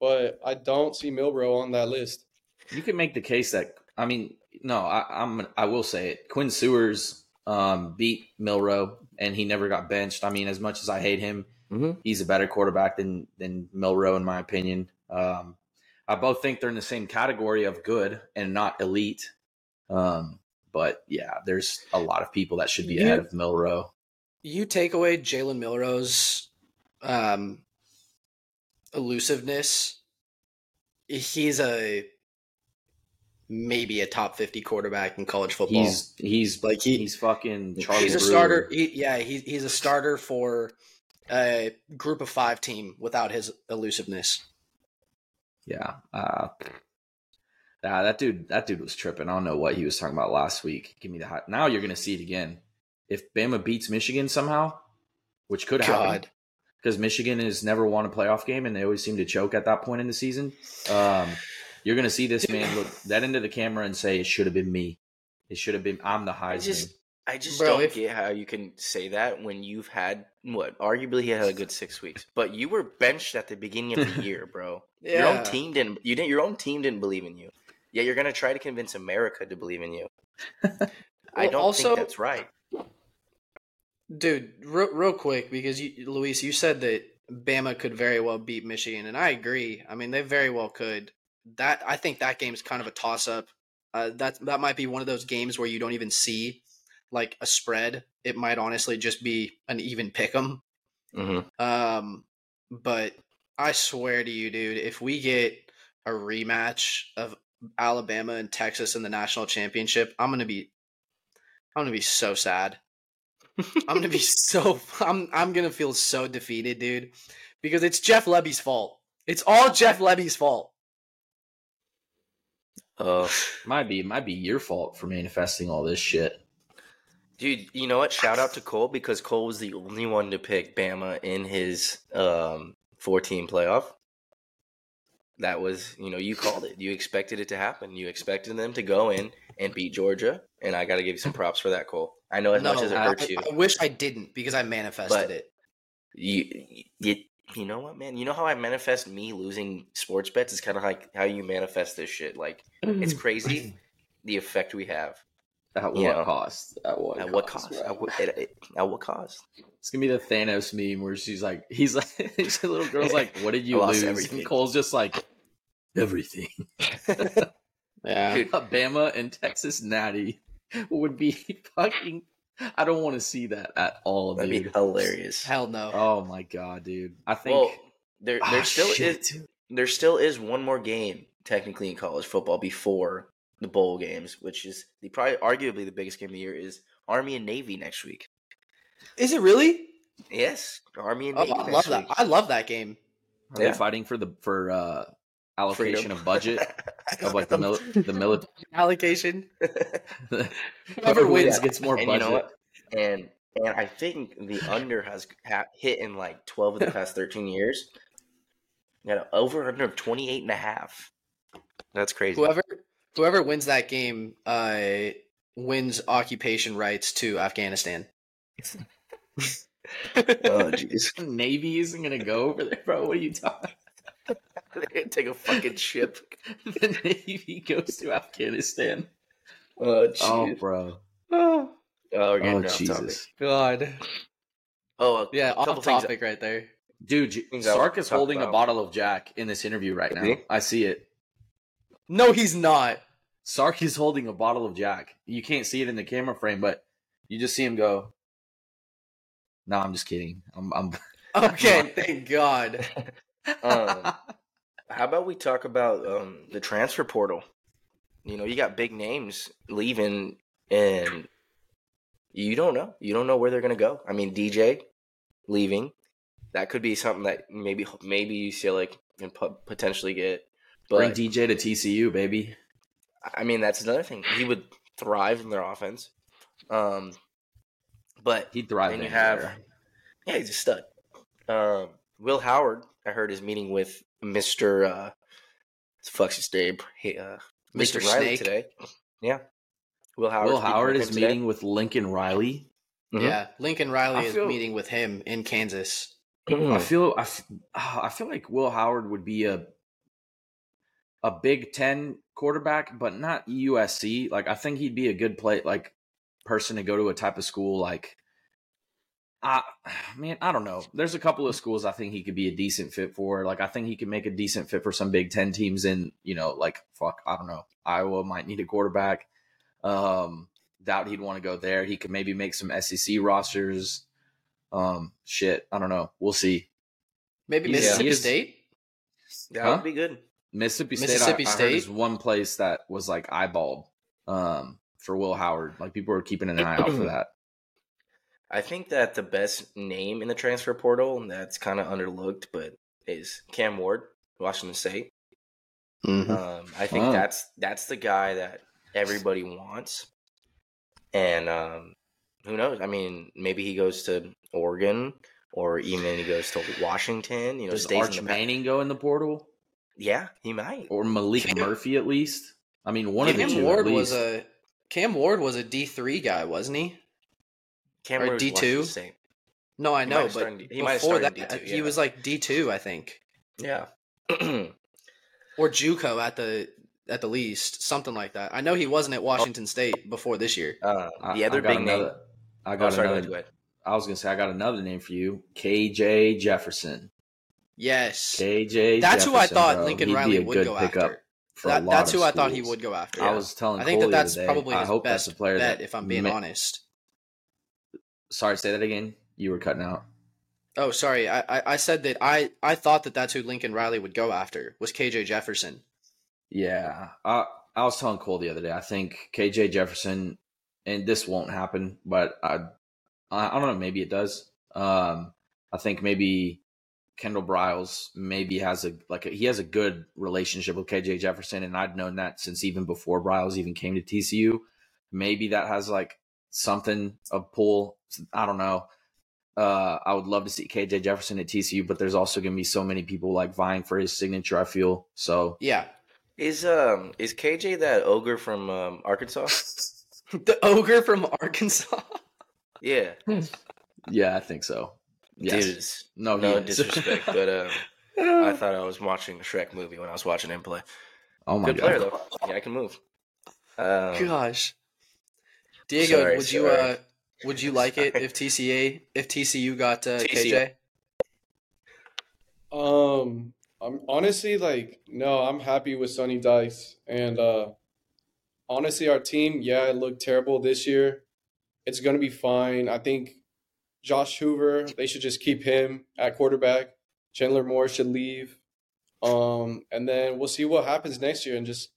but I don't see Milrow on that list. you can make the case that I mean, no, I, I'm I will say it. Quinn Ewers um, beat Milrow, and he never got benched. I mean, as much as I hate him, Mhm. he's a better quarterback than than Milrow, in my opinion. Um, I both think they're in the same category of good and not elite. Um, but yeah, there's a lot of people that should be You- ahead of Milrow. you take away Jalen Milrow's um, elusiveness, he's a maybe a top fifty quarterback in college football. He's he's Like, he- he's fucking Charlie he's a Brewer. starter. He, yeah, he, he's a starter for a group of five team without his elusiveness. Yeah. Uh, nah, that dude, that dude was tripping. I don't know what he was talking about last week. Give me the hot. Now you're going to see it again. If Bama beats Michigan somehow, which could happen, God, because Michigan has never won a playoff game and they always seem to choke at that point in the season. Um, you're going to see this man look that into the camera and say, "It should have been me. It should have been. I'm the I just, I just Bro, don't if- get how you can say that when you've had what? Arguably, he had a good six weeks, but you were benched at the beginning of the year, bro. Yeah. Your own team didn't. You didn't. Your own team didn't believe in you. Yeah, you're gonna try to convince America to believe in you. I Well, don't also- think that's right. Dude, real, real quick because you, Luis, you said that Bama could very well beat Michigan, and I agree. I mean, they very well could. That I think that game's kind of a toss up. Uh, that that might be one of those games where you don't even see like a spread. It might honestly just be an even pick 'em. hmm Um, but I swear to you, dude, if we get a rematch of Alabama and Texas in the national championship, I'm gonna be, I'm gonna be so sad. I'm gonna be so, I'm, I'm gonna feel so defeated, dude, because it's Jeff Lebby's fault. It's all Jeff Lebby's fault. Oh, might be might be your fault for manifesting all this shit. dude, you know what? Shout out to Cole because Cole was the only one to pick Bama in his um 14 playoff. That was, you know, you called it. You expected it to happen. You expected them to go in and beat Georgia, and I got to give you some props for that, Cole. I know as no, much as it I, hurts you, I wish I didn't because I manifested But- it. you, you, you know what, man? You know how I manifest me losing sports bets? It's kind of like how you manifest this shit. Like it's crazy the effect we have. At what Yeah. cost? At what? At what cost? cost? bro? At what, at, at what cost? It's gonna be the Thanos meme where she's like, he's like, the little girl's like, "What did you I lost lose?" everything. And Cole's just like, "Everything." Yeah. Dude, Bama and Texas Natty would be fucking. I don't want to see that at all, That'd be dude. hilarious. Hell no. Oh my god, dude! I think. Well, there there still shit, is dude. there still is one more game technically in college football before the bowl games, which is the probably arguably the biggest game of the year is Army and Navy next week. Is it really? Yes, Army and Oh, Navy I love next that. I love that game. Are they Yeah. fighting for the for uh, allocation Freedom. of budget of like the mil- the military? Allocation. Whoever Whoever wins wins. gets more and budget. you know what? And and I think the under has ha- hit in like 12 of the past 13 years. Got an over under of 28 and a half. That's crazy. Whoever whoever wins that game uh, wins occupation rights to Afghanistan. Oh jeez. Navy isn't gonna go over there, bro. What are you talking? They take a fucking ship. the Navy goes to Afghanistan. Oh Oh, jeez. bro. Oh, we're getting Oh, off topic. God. Oh, a Yeah, couple off things- topic right there. Dude, J- Things I Sark is talk holding a bottle of Jack in this interview right now. Is? I see it. No, he's not. Sark is holding a bottle of Jack. You can't see it in the camera frame, but you just see him go. No, I'm just kidding. I'm. I'm Okay, thank God. Um, how about we talk about um, the transfer portal? You know, you got big names leaving, and you don't know. You don't know where they're going to go. I mean, DJ leaving. That could be something that maybe maybe UCLA can po- potentially get. Bring DJ to TCU, baby. I mean, that's another thing. He would thrive in their offense. Um, but He'd thrive. Then you have- yeah, he's a stud. Um, Will Howard, I heard, is meeting with Mister. Uh, fuck's his name? Hey, uh, Mister Mr. Riley Snake. today. Yeah, Will Howard. Will Howard is meeting with Lincoln Riley. Mhm. Yeah, Lincoln Riley I is feel- meeting with him in Kansas. I feel I, f- ah, I feel like Will Howard would be a a Big Ten quarterback, but not USC. Like I think he'd be a good play like person to go to a type of school like. I man, I don't know. There's a couple of schools I think he could be a decent fit for. Like I think he could make a decent fit for some Big Ten teams. In you know, like fuck, I don't know. Iowa might need a quarterback. Um, doubt he'd want to go there. He could maybe make some SEC rosters. Um, shit, I don't know. We'll see. Maybe Yeah. Mississippi He is- State. That Huh? would be good. Mississippi State, Mississippi I, I heard State? is one place that was like eyeballed um, for Will Howard. Like people were keeping an eye out for that. I think that the best name in the transfer portal that's kind of underlooked, but is Cam Ward, Washington State. Mhm. Um, I think Oh. that's that's the guy that everybody wants, and um, who knows? I mean, maybe he goes to Oregon, or even he goes to Washington. You know, Does stays Arch in the pa- Manning go in the portal Yeah, he might. or Malik Cam- Murphy at least? I mean, one of the Cam two. Ward at was a Cam Ward was a D three guy, wasn't he? Cam or D2? No, I He know, but started- he might have before started that, D2, he was like D two, I think, Yeah. or JUCO at the at the least, something like that. I know he wasn't at Washington State before this year. uh, I- the other I got big name. another- I Oh, got sorry, another. go ahead. I was gonna say I got another name for you, KJ Jefferson. Yes, KJ. that's who I thought bro. Lincoln He'd Riley would go after. That, that's of who I thought he would go after. I was telling I think Coley that that's other day, probably I his hope best that's a player bet, that if I'm being ma- honest. Sorry, say that again. You were cutting out. Oh, sorry. I, I, I said that I, I thought that that's who Lincoln Riley would go after was KJ Jefferson. Yeah, I I was telling Cole the other day. I think KJ Jefferson, and this won't happen, but I I, I don't know. Maybe it does. Um, I think maybe Kendall Briles maybe has a like a, he has a good relationship with KJ Jefferson, and I'd known that since even before Briles even came to TCU. Maybe that has like something of pull. I don't know. Uh, I would love to see KJ Jefferson at TCU, but there's also going to be so many people like vying for his signature. I feel so. Yeah. Is um is KJ that ogre from um, Arkansas? the ogre from Arkansas. Yeah, Yeah, I think so. Yes. dudes. No, no is. disrespect, but um, I thought I was watching a Shrek movie when I was watching him play. oh my Good god. player though. Yeah, I can move. Um, Gosh. Diego, Sorry, would you uh would you like it if TCA if TCU got uh, TCU. KJ? Um, I'm honestly like, no, I'm happy with Sonny Dykes. And uh honestly, our team, yeah, it looked terrible this year. It's gonna be fine. I think Josh Hoover, they should just keep him at quarterback. Chandler Moore should leave. Um, and then we'll see what happens next year and just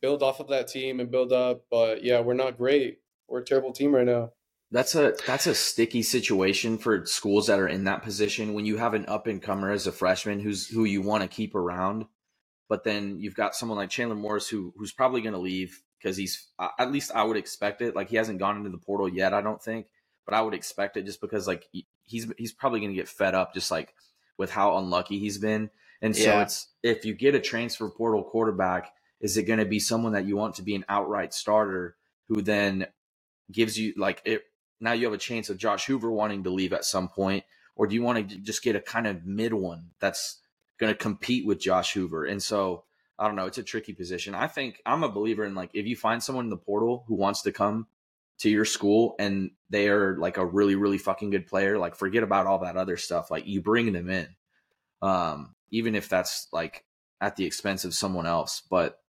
build off of that team and build up. But yeah, we're not great. We're a terrible team right now. That's a that's a sticky situation for schools that are in that position when you have an up and comer as a freshman who's who you want to keep around, but then you've got someone like Chandler Morris who who's probably going to leave because he's uh, at least I would expect it. Like he hasn't gone into the portal yet, I don't think, but I would expect it just because like he's he's probably going to get fed up just like with how unlucky he's been. And so Yeah. it's if you get a transfer portal quarterback, is it going to be someone that you want to be an outright starter who then gives you like it now you have a chance of Josh Hoover wanting to leave at some point or do you want to just get a kind of mid one that's going to compete with Josh Hoover? And so I don't know it's a tricky position. I think I'm a believer in like if you find someone in the portal who wants to come to your school and they are like a really really fucking good player like forget about all that other stuff like you bring them in um even if that's like at the expense of someone else. But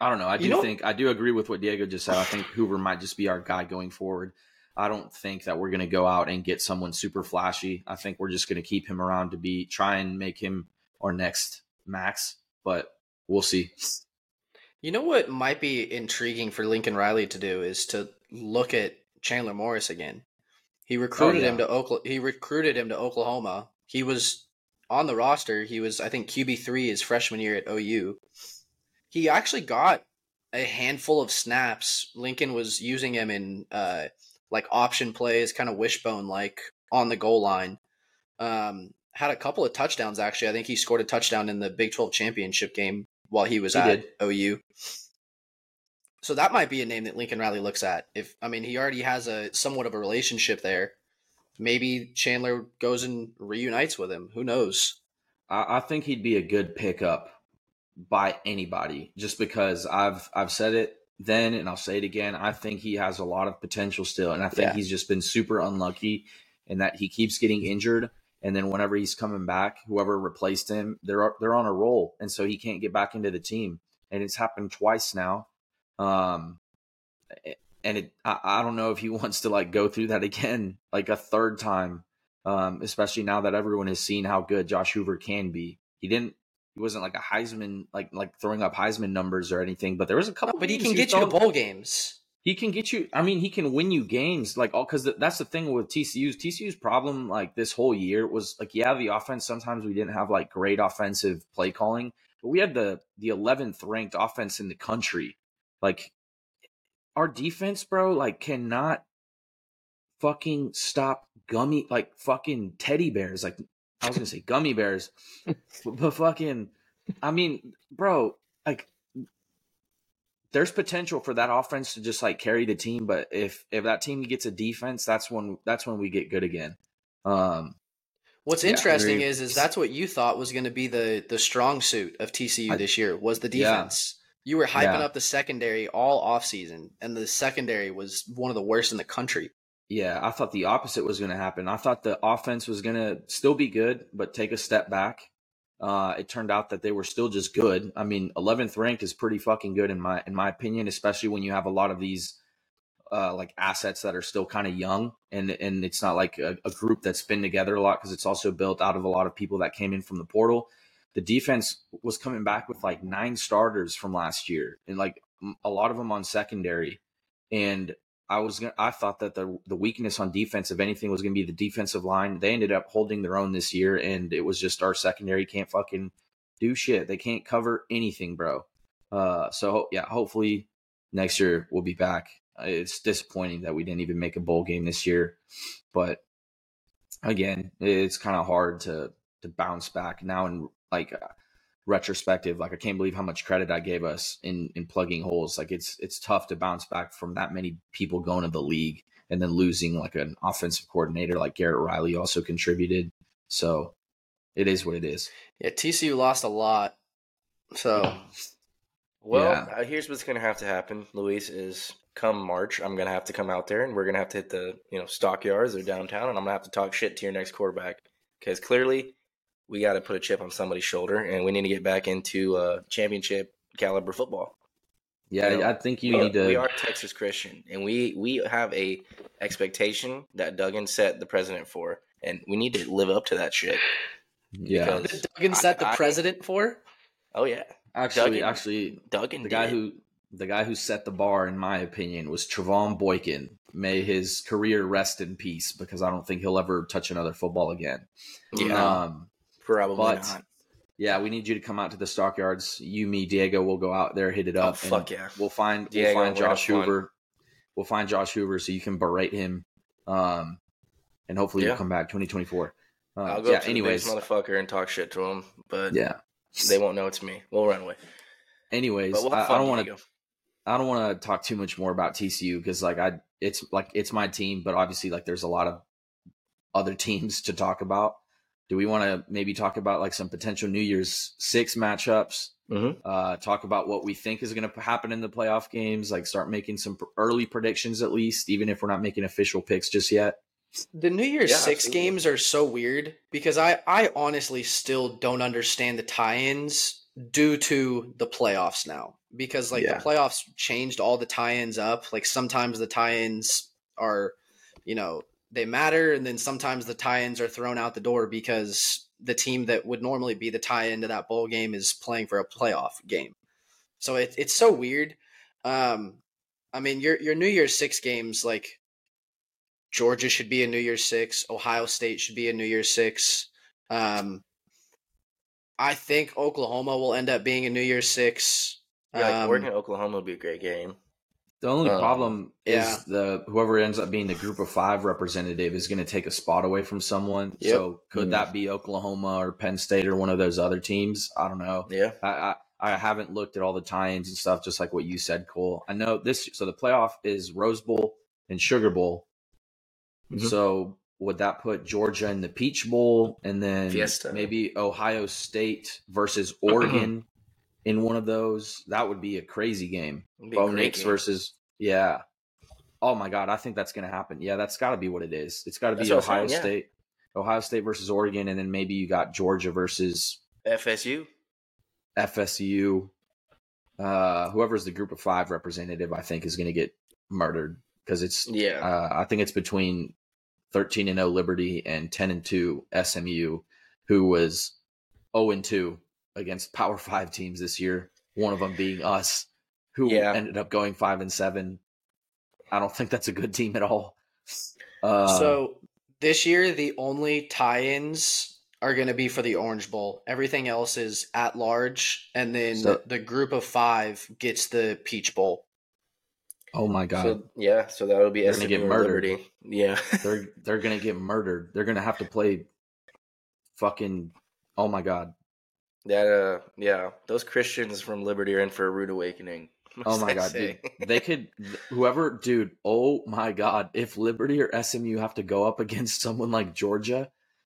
I don't know. I do You know- think I do agree with what Diego just said. I think Hoover might just be our guy going forward. I don't think that we're going to go out and get someone super flashy. I think we're just going to keep him around to be try and make him our next max, but we'll see. You know what might be intriguing for Lincoln Riley to do is to look at Chandler Morris again. He oh, recruited Oh, yeah. him to Oklahoma. He recruited him to Oklahoma. He was on the roster. He was, I think, QB three his freshman year at OU. He actually got a handful of snaps. Lincoln was using him in uh, like option plays, kind of wishbone like on the goal line. Um, had a couple of touchdowns actually. I think he scored a touchdown in the Big Twelve championship game while he was He at did. OU. So that might be a name that Lincoln Riley looks at. If I mean he already has a somewhat of a relationship there. Maybe Chandler goes and reunites with him. Who knows? I, I think he'd be a good pickup by anybody, just because I've I've said it then and I'll say it again. I think he has a lot of potential still, and I think Yeah. he's just been super unlucky in that he keeps getting injured, and then whenever he's coming back, whoever replaced him, they're they're on a roll, and so he can't get back into the team, and it's happened twice now. Um, and it I, I don't know if he wants to like go through that again like a third time um especially now that everyone has seen how good Josh Hoover can be he didn't he wasn't like a Heisman like like throwing up Heisman numbers or anything but there was a couple but he can get you to bowl games. He can get you. I mean, he can win you games. Like all because that's the thing with TCU's. TCU's problem like this whole year was like yeah, the offense. Sometimes we didn't have like great offensive play calling, but we had the the 11th ranked offense in the country. Like our defense, bro, like cannot fucking stop gummy like fucking teddy bears. Like I was gonna say gummy bears, but, but fucking. I mean, bro, like there's potential for that offense to just like carry the team, but if if that team gets a defense, that's when that's when we get good again. Um, What's Yeah, interesting is is that's what you thought was going to be the the strong suit of TCU I- this year was the Yeah. defense. You were hyping Yeah. up the secondary all offseason, and the secondary was one of the worst in the country. Yeah, I thought the opposite was going to happen. I thought the offense was going to still be good, but take a step back. Uh, it turned out that they were still just good. I mean, 11th ranked is pretty fucking good in my in my opinion, especially when you have a lot of these uh, like assets that are still kind of young, and and it's not like a, a group that's been together a lot because it's also built out of a lot of people that came in from the portal. The defense was coming back with like nine starters from last year, and like a lot of them on secondary. And I was gonna, I thought that the the weakness on defense, if anything, was going to be the defensive line. They ended up holding their own this year, and it was just our secondary can't fucking do shit. They can't cover anything, bro. Uh, so yeah, hopefully next year we'll be back. It's disappointing that we didn't even make a bowl game this year, but again, it's kind of hard to to bounce back now And like retrospective. Like I can't believe how much credit I gave us in in plugging holes. Like it's it's tough to bounce back from that many people going to the league and then losing like an offensive coordinator like Garrett Riley also contributed. So it is what it is. Yeah, TCU lost a lot. So Well, Yeah. uh, here's what's going to have to happen, Luis. Is come March, I'm going to have to come out there, and we're going to have to hit the you know stockyards or downtown, and I'm going to have to talk shit to your next quarterback because clearly we got to put a chip on somebody's shoulder, and we need to get back into uh, championship caliber football. Yeah, You know, I think you we, need to. we are Texas Christian, and we we have a expectation that Duggan set the president for, and we need to live up to that shit. yeah, because- Duggan set the I- I- president for. Oh yeah, actually, Duggan- actually, Duggan, the guy did. who the guy who set the bar, in my opinion, was Trevone Boykin. May his career rest in peace, because I don't think he'll ever touch another football again. yeah, Um, probably but- not. yeah, we need you to come out to the stockyards. You, me, Diego we'll go out there, hit it Oh, up. and fuck yeah. We'll find Diego, we'll find Josh. Hoover. We'll find Josh Hoover so you can berate him. Um, and hopefully Yeah. he'll come back 2024. Uh, I'll go yeah. to Anyways, the motherfucker and talk shit to him, but yeah. they won't know it's me. We'll run away. Anyways, we'll I, I don't want to. I don't want to talk too much more about TCU because like I, it's like it's my team, but obviously like there's a lot of other teams to talk about. Do we want to maybe talk about like some potential New Year's Six matchups? Mhm. Uh, talk about what we think is going to happen in the playoff games. Like start making some early predictions at least, even if we're not making official picks just yet. The New Year's Yeah, Six absolutely. games are so weird because I, I honestly still don't understand the tie-ins due to the playoffs now. Because like Yeah. the playoffs changed all the tie-ins up. Like sometimes the tie-ins are, you know, they matter, and then sometimes the tie-ins are thrown out the door because the team that would normally be the tie-in to that bowl game is playing for a playoff game. So it, it's so weird. Um, I mean, your your New Year's Six games like Georgia should be a New Year's Six. Ohio State should be a New Year's Six. Um, I think Oklahoma will end up being a New Year's Six. Yeah, like Um, Oregon, Oklahoma would be a great game. The only Um, problem yeah. is the whoever ends up being the group of five representative is going to take a spot away from someone. Yep. So could Mm. that be Oklahoma or Penn State or one of those other teams? I don't know. Yeah, I, I I haven't looked at all the tie-ins and stuff, just like what you said, Cole. I know this. So the playoff is Rose Bowl and Sugar Bowl. Mhm. So would that put Georgia in the Peach Bowl, and then Fiesta. maybe Ohio State versus Oregon in one of those? That would be a crazy game. Bo Nix game. versus yeah. Oh my god, I think that's going to happen. Yeah, that's got to be what it is. It's got to be Ohio saying, yeah. State, Ohio State versus Oregon, and then maybe you got Georgia versus FSU. FSU. Uh, whoever's the group of five representative, I think, is going to get murdered because it's. Yeah, Uh, I think it's between thirteen and zero Liberty and ten and two SMU, who was zero and two against Power Five teams this year. One of them being us, who Yeah. ended up going five and seven. I don't think that's a good team at all. Uh, so this year, the only tie-ins are going to be for the Orange Bowl. Everything else is at large, and then So- the group of five gets the Peach Bowl. oh my god, So yeah, so that would be They're gonna get murdered. Liberty. Yeah. they're they're gonna get murdered. They're gonna have to play fucking. Oh my god. That uh yeah, those Christians from Liberty are in for a rude awakening. Oh my I god, dude. They could whoever dude, oh my god, if Liberty or SMU have to go up against someone like Georgia,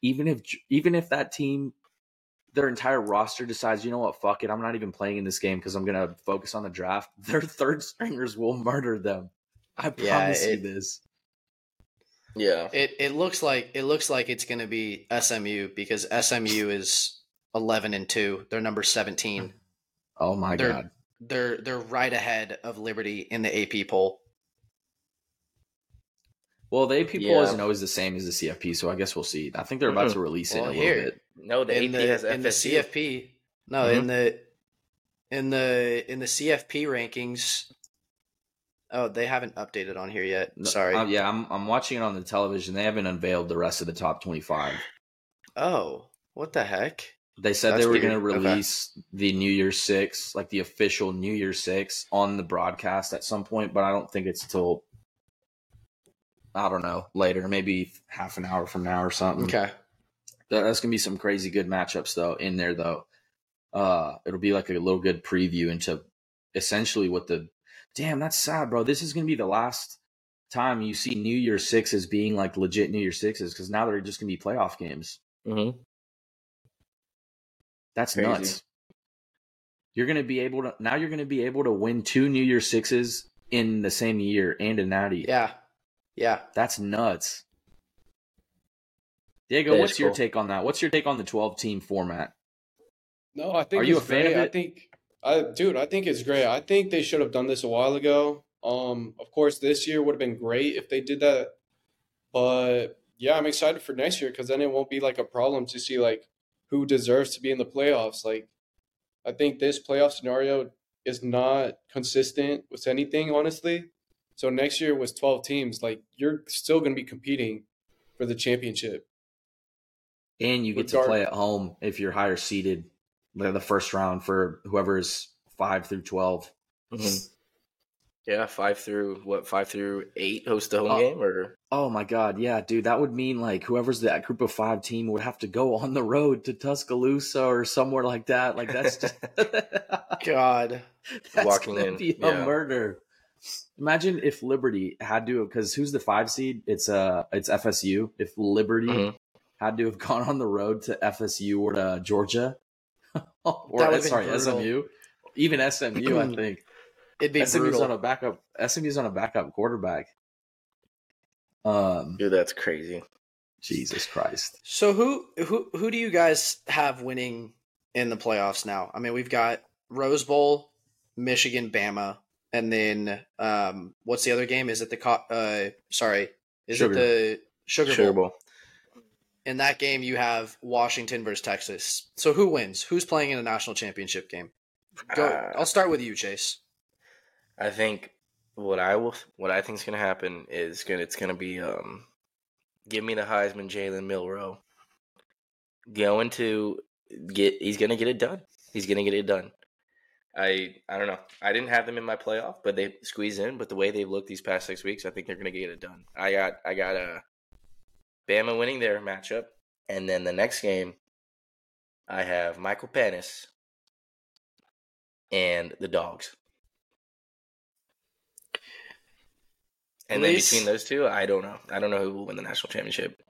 even if even if that team their entire roster decides, you know what, fuck it, I'm not even playing in this game because I'm gonna focus on the draft, their third stringers will murder them. I Yeah, promise you this. yeah. It it looks like it looks like it's going to be SMU because SMU is eleven and two. They're number seventeen. Oh my They're god. they're they're right ahead of Liberty in the AP poll. Well, the AP poll Yeah. isn't always the same as the CFP, so I guess we'll see. I think they're about Mhm. to release Well, it in a here- little bit. No, the in AP the has in the CFP. No, in the in the in the CFP rankings. Oh, they haven't updated on here yet. Sorry. uh, yeah, I'm I'm watching it on the television. They haven't unveiled the rest of the top 25. Oh, what the heck? They said That's they were going to Okay. release the New Year's Six, like the official New Year's Six, on the broadcast at some point, but I don't think it's till I don't know later, maybe half an hour from now or something. Okay. That's gonna be some crazy good matchups though in there though. Uh, it'll be like a little good preview into essentially what the damn that's sad, bro. This is gonna be the last time you see New Year sixes being like legit New Year sixes because now they're just gonna be playoff games. Mm-hmm. That's Crazy. nuts. You're gonna be able to now. You're gonna be able to win two New Year sixes in the same year and a natty. Yeah. Yeah. That's nuts. Diego, That is what's your cool. take on that? What's your take on the 12 team format? No, I think Are you a fan great. of I think, I dude, I think it's great. I think they should have done this a while ago. Um, of course, this year would have been great if they did that. But yeah, I'm excited for next year because then it won't be like a problem to see like who deserves to be in the playoffs. Like, I think this playoff scenario is not consistent with anything, honestly. So next year was 12 teams. Like, you're still going to be competing for the championship. And you get to Regard- play at home if you're higher seeded, like the first round for whoever's five through 12. Mm-hmm. Yeah, five through what? Five through eight host the home Oh. game, or Oh my God. Yeah, dude. That would mean like whoever's that group of five team would have to go on the road to Tuscaloosa or somewhere like that. Like, that's just. God. That's Walking gonna in, be a yeah. murder. Imagine if Liberty had to, because who's the five seed? It's uh, it's FSU. If Liberty Mhm. had to have gone on the road to FSU or to Georgia, or That would've been sorry, brutal. SMU, even SMU, I think It'd be SMU's brutal. on a backup. SMU's on a backup quarterback. Um, dude, that's crazy. Jesus Christ. So who who who do you guys have winning in the playoffs now? I mean, we've got Rose Bowl, Michigan, Bama, and then um, what's the other game? Is it the co- uh, sorry, is Sugar. it the Sugar, Sugar Bowl? Bowl. In that game, you have Washington versus Texas. So who wins? Who's playing in a national championship game? Go. Uh, I'll start with you, Chase. I think what I will, what I think is going to happen is gonna it's going to be um, give me the Heisman, Jalen Milroe. Going to get, he's going to get it done. He's going to get it done. I I don't know. I didn't have them in my playoff, but they squeeze in. But the way they've looked these past six weeks, I think they're going to get it done. I got I got uh, Bama winning their matchup, and then the next game, I have Michael Penix and the Dogs. And then between those two, I don't know. I don't know who will win the national championship.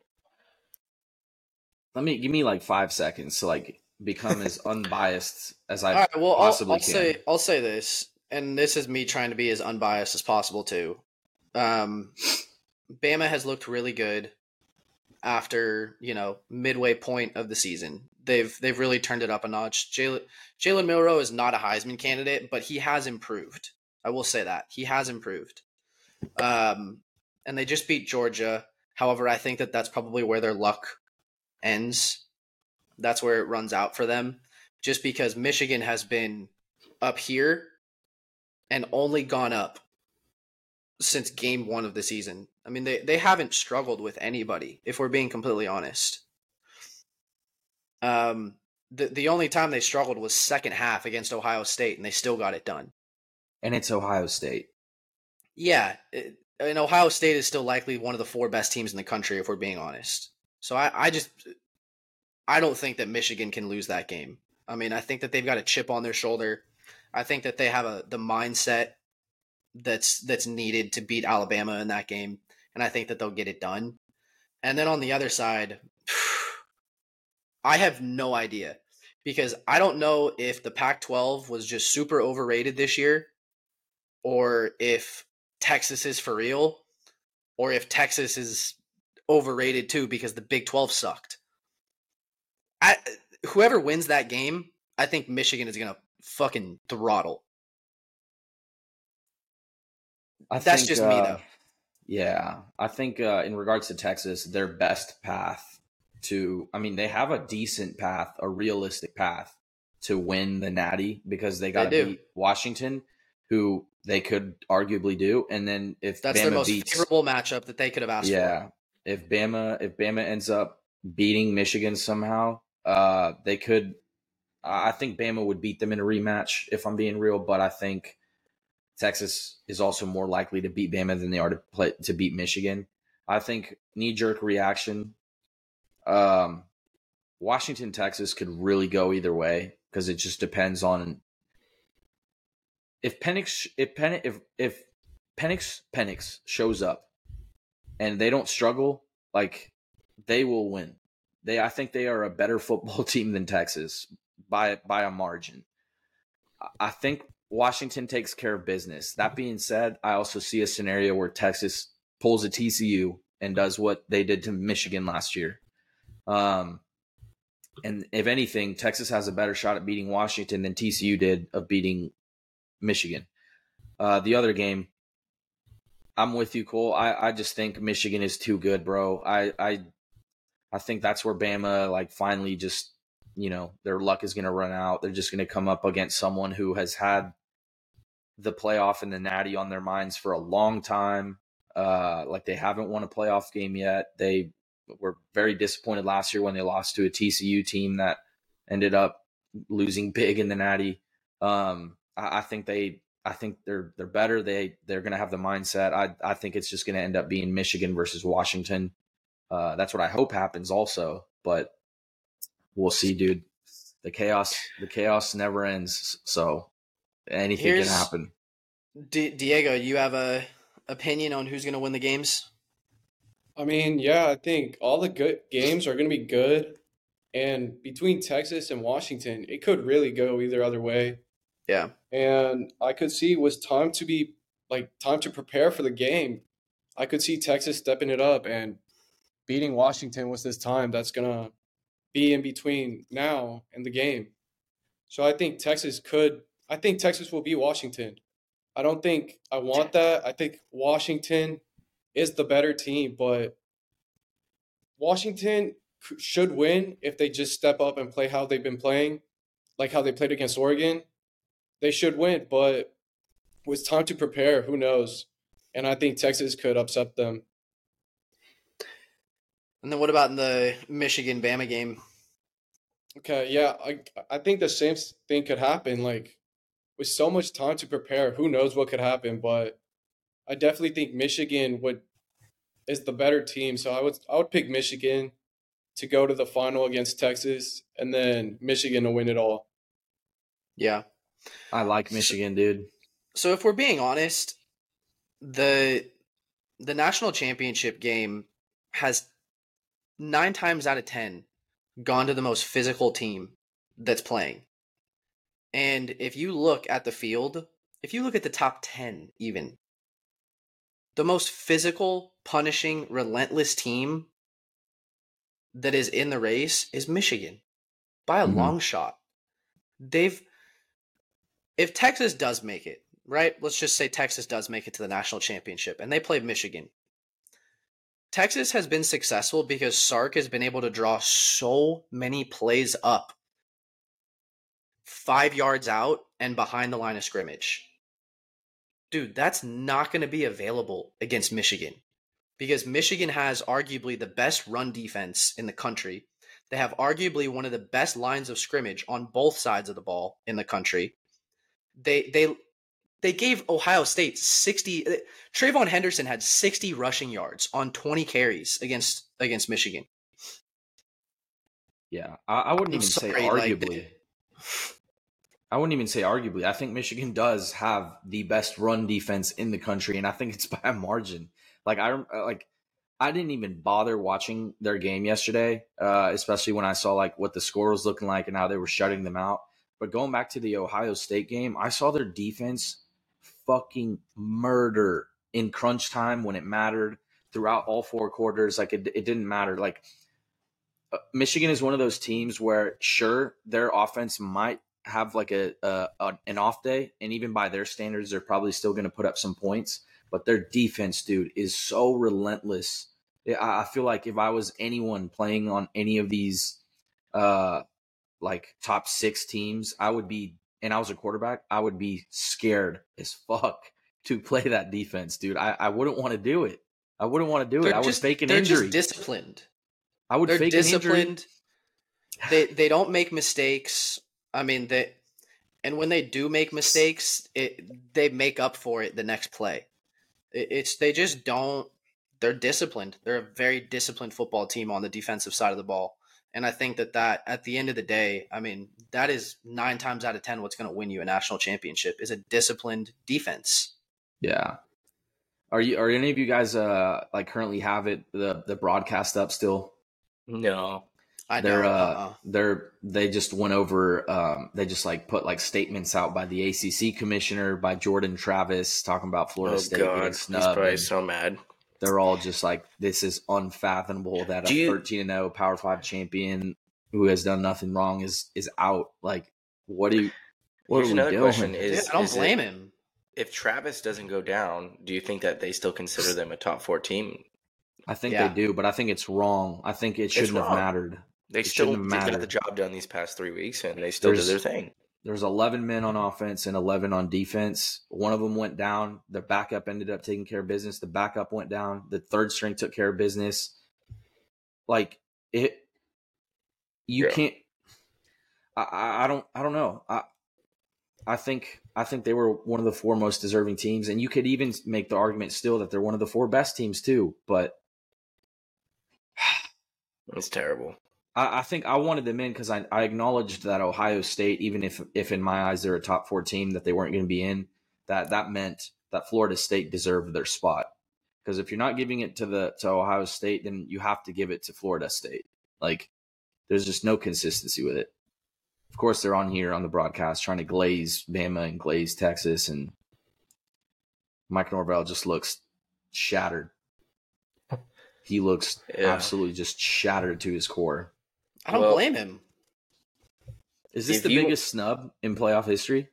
Let me give me like five seconds to like become as unbiased as I All right. Well, I'll, possibly I'll can. say I'll say this, and this is me trying to be as unbiased as possible too. Um, Bama has looked really good after you know midway point of the season. They've they've really turned it up a notch. Jalen Jalen Milroe is not a Heisman candidate, but he has improved. I will say that he has improved. Um, and they just beat Georgia. However, I think that that's probably where their luck ends. That's where it runs out for them just because Michigan has been up here and only gone up. since game one of the season. I mean, they, they haven't struggled with anybody, if we're being completely honest. Um, the the only time they struggled was second half against Ohio State, and they still got it done. And it's Ohio State. Yeah, it, and Ohio State is still likely one of the four best teams in the country, if we're being honest. So I, I just I don't think that Michigan can lose that game. I mean, I think that they've got a chip on their shoulder. I think that they have a the mindset that's that's needed to beat Alabama in that game, and I think that they'll get it done. And then on the other side, I have no idea because I don't know if the Pac-12 was just super overrated this year, or if Texas is for real, or if Texas is overrated too because the Big 12 sucked. I, whoever wins that game, I think Michigan is gonna fucking throttle. I That's think, just me, uh, though. Yeah, I think uh, in regards to Texas, their best path to, I mean, they have a decent path, a realistic path to win the Natty because they got to beat Washington, who they could arguably do, and then if That's Bama their most beats, favorable matchup that they could have asked yeah, for. if Bama if Bama ends up beating Michigan somehow, uh, they could. I I think Bama would beat them in a rematch if I'm being real, but I think Texas is also more likely to beat Bama than they are to play to beat Michigan. I think knee jerk reaction. Um, Washington Texas could really go either way because it just depends on if Penix if Pen if if Penix Penix shows up and they don't struggle, like they will win. They I think they are a better football team than Texas by by a margin. I- I think Washington takes care of business. That being said, I also see a scenario where Texas pulls a TCU and does what they did to Michigan last year. Um, and if anything, Texas has a better shot at beating Washington than TCU did of beating Michigan. Uh, the other game, I'm with you, Cole. I, I just think Michigan is too good, bro. I, I I think that's where Bama like finally just you know their luck is going to run out. They're just going to come up against someone who has had the playoff and the Natty on their minds for a long time. Uh, like they haven't won a playoff game yet. They were very disappointed last year when they lost to a TCU team that ended up losing big in the Natty. Um, I, I think they, I think they're they're better. They they're going to have the mindset. I I think it's just going to end up being Michigan versus Washington. Uh, that's what I hope happens also, but we'll see, dude. The chaos, the chaos never ends. So anything Here's- can happen. D- Diego, you have a opinion on who's going to win the games? I mean, yeah, I think all the good games are going to be good. And between Texas and Washington, it could really go either other way. Yeah. And I could see it was time to be like time to prepare for the game. I could see Texas stepping it up and beating Washington was this time that's to be in between now and the game. So I think Texas could I think Texas will beat Washington. I don't think I want that. I think Washington is the better team, but Washington should win if they just step up and play how they've been playing, like how they played against Oregon. They should win, but with time to prepare, who knows? And I think Texas could upset them. And then what about in the Michigan Bama game? Okay, yeah, I I think the same thing could happen. Like with so much time to prepare, who knows what could happen? But I definitely think Michigan would is the better team. So I would I would pick Michigan to go to the final against Texas, and then Michigan to win it all. Yeah. I like Michigan, dude. So if we're being honest, the the national championship game has nine times out of ten gone to the most physical team that's playing. And if you look at the field, if you look at the top ten even, the most physical, punishing, relentless team that is in the race is Michigan by a Mhm. long shot. They've if Texas does make it, right? Let's just say Texas does make it to the national championship and they play Michigan. Texas has been successful because Sark has been able to draw so many plays up five yards out and behind the line of scrimmage. dude, that's not going to be available against Michigan because Michigan has arguably the best run defense in the country. They have arguably one of the best lines of scrimmage on both sides of the ball in the country. They they they gave Ohio State 60 uh, TreVeyon Henderson had 60 rushing yards on 20 carries against against Michigan. Yeah, I, I wouldn't I'm even sorry, say like, arguably. I wouldn't even say arguably. I think Michigan does have the best run defense in the country, and I think it's by a margin. Like I uh, like I didn't even bother watching their game yesterday, uh, especially when I saw like what the score was looking like and how they were shutting them out. But going back to the Ohio State game, I saw their defense fucking murder in crunch time when it mattered throughout all four quarters. Like it, it didn't matter. Like uh, Michigan is one of those teams where sure their offense might have like a, a, a an off day, and even by their standards, they're probably still going to put up some points. But their defense, dude, is so relentless. I, I feel like if I was anyone playing on any of these, uh, like top six teams, I would be, and I was a quarterback, I would be scared as fuck to play that defense, dude. I, I wouldn't want to do it. I wouldn't want to do it. They're I would just, fake an they're injury. just disciplined. I would They're fake an injury. disciplined. They they don't make mistakes. I mean they and when they do make mistakes, it they make up for it the next play. It, it's they just don't they're disciplined. They're a very disciplined football team on the defensive side of the ball. And I think that that at the end of the day, I mean, that is 9 times out of 10 what's going to win you a national championship is a disciplined defense. Yeah. Are you are any of you guys uh like currently have it the the broadcast up still? No. I they're don't uh uh-uh. they're they just went over um they just like put like statements out by the ACC commissioner by Jordan Travis talking about Florida Oh State god, getting he's snubbed. probably and so mad. They're all just like this is unfathomable that Do a you- 13 and 0 Power 5 champion who has done nothing wrong is is out. Like what do you what Here's are we another doing? question: Dude, Is I don't is it- blame him. if Travis doesn't go down, do you think that they still consider them a top four team? I think Yeah. they do, but I think it's wrong. I think it shouldn't have mattered. They It still shouldn't have did got the job done these past three weeks, and they still There's- did their thing. There's 11 men on offense and 11 on defense. One of them went down. The backup ended up taking care of business. The backup went down. The third string took care of business. Like it, you Yeah. can't. I, I, I don't. I don't know. I, I think. I think they were one of the four most deserving teams, and you could even make the argument still that they're one of the four best teams too. But It's terrible. I, I think I wanted them in because I, I acknowledged that Ohio State, even if if in my eyes they're a top four team, that they weren't going to be in. That that meant that Florida State deserved their spot. Because if you're not giving it to the to Ohio State, then you have to give it to Florida State. Like there's just no consistency with it. Of course, they're on here on the broadcast trying to glaze Bama and glaze Texas, and Mike Norvell just looks shattered. He looks Yeah. absolutely just shattered to his core. I don't Well- blame him. Is this the you- biggest snub in playoff history?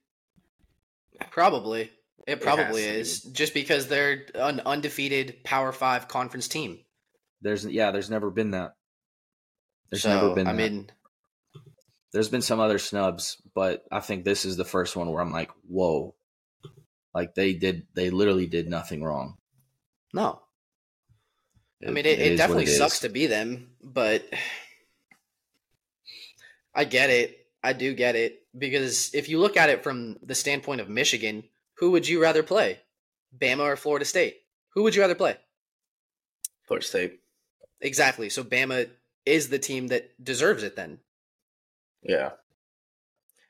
Probably. It probably has to is. Just because they're an undefeated Power Five conference team. There's yeah, there's never been that. There's so, never been. I that. mean, there's been some other snubs, but I think this is the first one where I'm like, whoa, like they did, they literally did nothing wrong. no. I mean, it, it, is what definitely it is. sucks to be them, but I get it. I do get it because if you look at it from the standpoint of Michigan, who would you rather play, Bama or Florida State? Who would you rather play? Florida State. Exactly. So Bama is the team that deserves it. Then Yeah.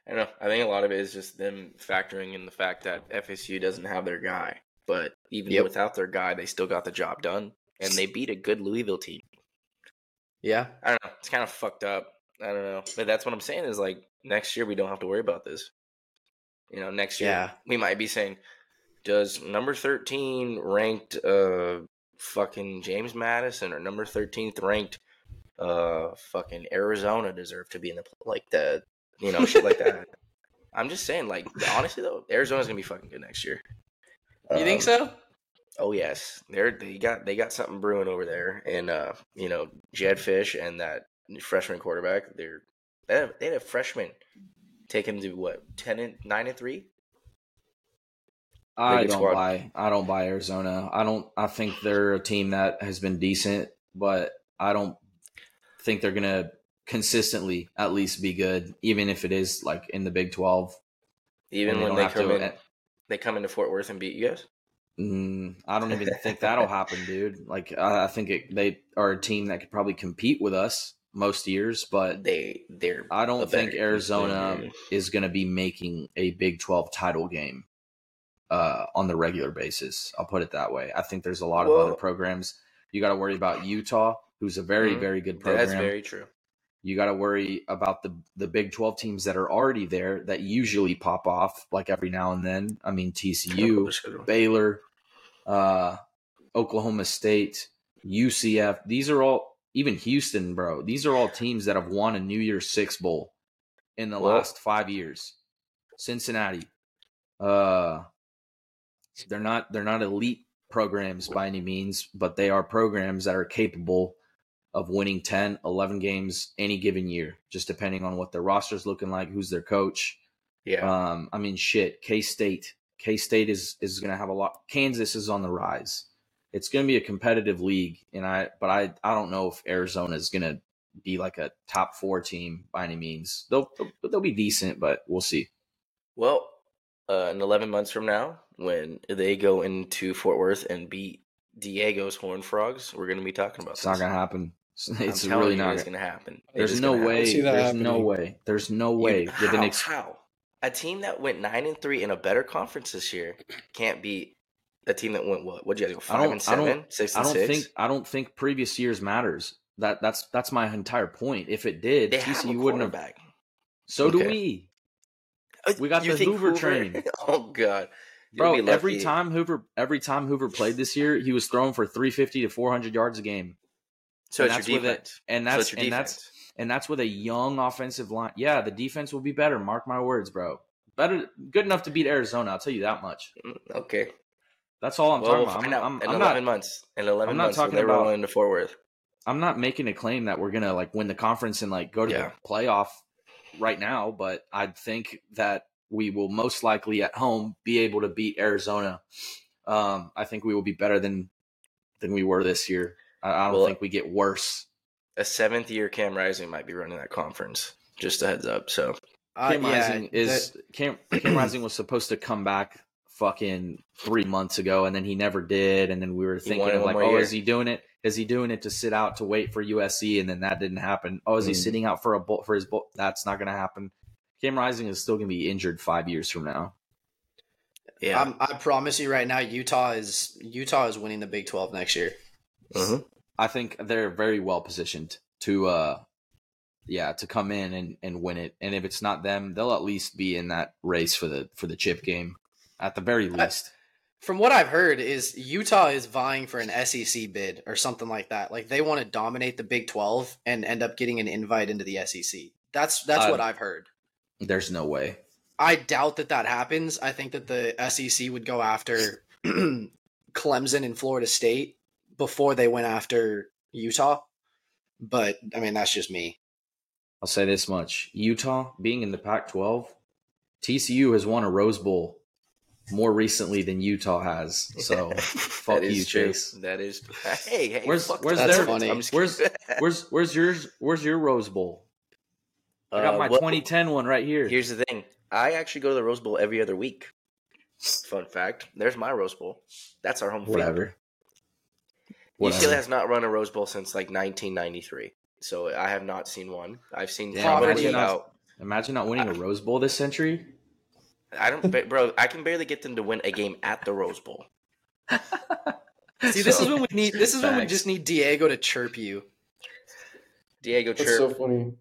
I don't know. I think a lot of it is just them factoring in the fact that FSU doesn't have their guy. But even Yep. without their guy, they still got the job done. And they beat a good Louisville team. yeah, I don't know. It's kind of fucked up. I don't know. But that's what I'm saying is like next year we don't have to worry about this. You know, next year Yeah. we might be saying, does number 13 ranked uh fucking James Madison or number 13th ranked uh fucking Arizona deserve to be in the like the you know shit like that. I'm just saying like honestly though Arizona's going to be fucking good next year. you think Um, so? Oh yes, they're they got they got something brewing over there, and uh, you know Jedd Fisch and that freshman quarterback. They're they had, they had a freshman take him to what ten and nine and three. I don't squad. buy. I don't buy Arizona. I don't. I think they're a team that has been decent, but I don't think they're gonna consistently at least be good, even if it is like in the Big Twelve. Even when don't they come to- in, they come into Fort Worth and beat you guys. Mm, I don't even think that'll happen, dude. Like I, I think it, they are a team that could probably compete with us most years, but They they're I don't think Arizona is going to be making a Big 12 title game uh, on the regular basis. I'll put it that way. I think there's a lot of other programs. You got to worry about Utah, who's a very, Mhm. very good program. That's very true. you got to worry about the the Big 12 teams that are already there that usually pop off like every now and then. I mean, TCU, Baylor, uh, Oklahoma State, UCF. These are all even Houston, bro. These are all teams that have won a New Year's Six bowl in the Well- last five years. Cincinnati, uh, they're not they're not elite programs by any means, but they are programs that are capable of winning 10, 11 games any given year, just depending on what their roster's looking like, who's their coach. Yeah. Um, I mean, shit. K State, K State is is going to have a lot. Kansas is on the rise. It's going to be a competitive league, and I, but I, I don't know if Arizona is going to be like a top four team by any means. They'll, they'll, they'll be decent, but we'll see. Well, uh, in 11 months from now, when they go into Fort Worth and beat Diego's Horn Frogs, we're going to be talking about It's not going to happen. It's, I'm it's really not. It's Gonna, happen. There's no gonna happen. way. see that There's no way. There's no You- way. how, an ex- how? A team that went nine and three in a better conference this year can't beat a team that went what? What'd you guys go five and I don't- seven, six I don't six? think I don't think previous years matters. That that's that's my entire point. If it did, they a TCU wouldn't have. quarterback. So do we. Uh, We got you the think Hoover train. Oh God, You'll Bro, every time Hoover every time Hoover played this year, he was throwing for 350 to 400 yards a game. So and it's that's your with it. defense. And that's your and defense. that's and that's with a young offensive line. Yeah, the defense will be better, mark my words, bro. Better good enough to beat Arizona, I'll tell you that much. Mm, okay. That's all I'm well, we'll talking about. I'm, in I'm, I'm eleven not months. In eleven I'm not months, talking they roll about- into Fort Worth. I'm not making a claim that we're gonna like win the conference and like go to Yeah. the playoff right now, but I think that we will most likely at home be able to beat Arizona. Um, I think we will be better than than we were this year. I, I don't Well, think we get worse. A seventh year Cam Rising might be running that conference. Just a heads up. So Uh, Cam yeah, Rising is that- Cam, Cam Rising was supposed to come back fucking three months ago, and then he never did. And then we were thinking of like, oh, year. is he doing it? Is he doing it to sit out to wait for USC? And then that didn't happen. Oh, is he Mm. sitting out for a bowl for his bowl? That's not going to happen. Cam Rising is still going to be injured five years from now. yeah. I'm, I promise you right now, Utah is Utah is winning the Big Twelve next year. Mhm. I think they're very well positioned to, uh, yeah, to come in and, and win it. And if it's not them, they'll at least be in that race for the for the chip game, at the very least. From what I've heard, is Utah is vying for an SEC bid or something like that. Like they want to dominate the Big Twelve and end up getting an invite into the SEC. That's that's Uh, what I've heard. There's no way. I doubt that that happens. I think that the SEC would go after Clemson and Florida State before they went after Utah. But I mean, that's just me. I'll say this much: Utah being in the Pac-12, TCU has won a Rose Bowl more recently than Utah has. So fuck you, true. Chase. That is. Hey, hey. Where's- fuck where's their- Where's where's where's yours? Where's your Rose Bowl? I got Uh, my well, 2010 one right here. Here's the thing. I actually go to the Rose Bowl every other week. Fun fact. There's my Rose Bowl. That's our home field. Whatever. UCLA has not run a Rose Bowl since like 1993. So I have not seen one. I've seen Damn, probably imagine not- about. Imagine not winning a Rose Bowl this century. I don't, ba- bro. I can barely get them to win a game at the Rose Bowl. See, this is when we need. This is when we just need Diego to chirp you. Diego That's Chirp. so funny.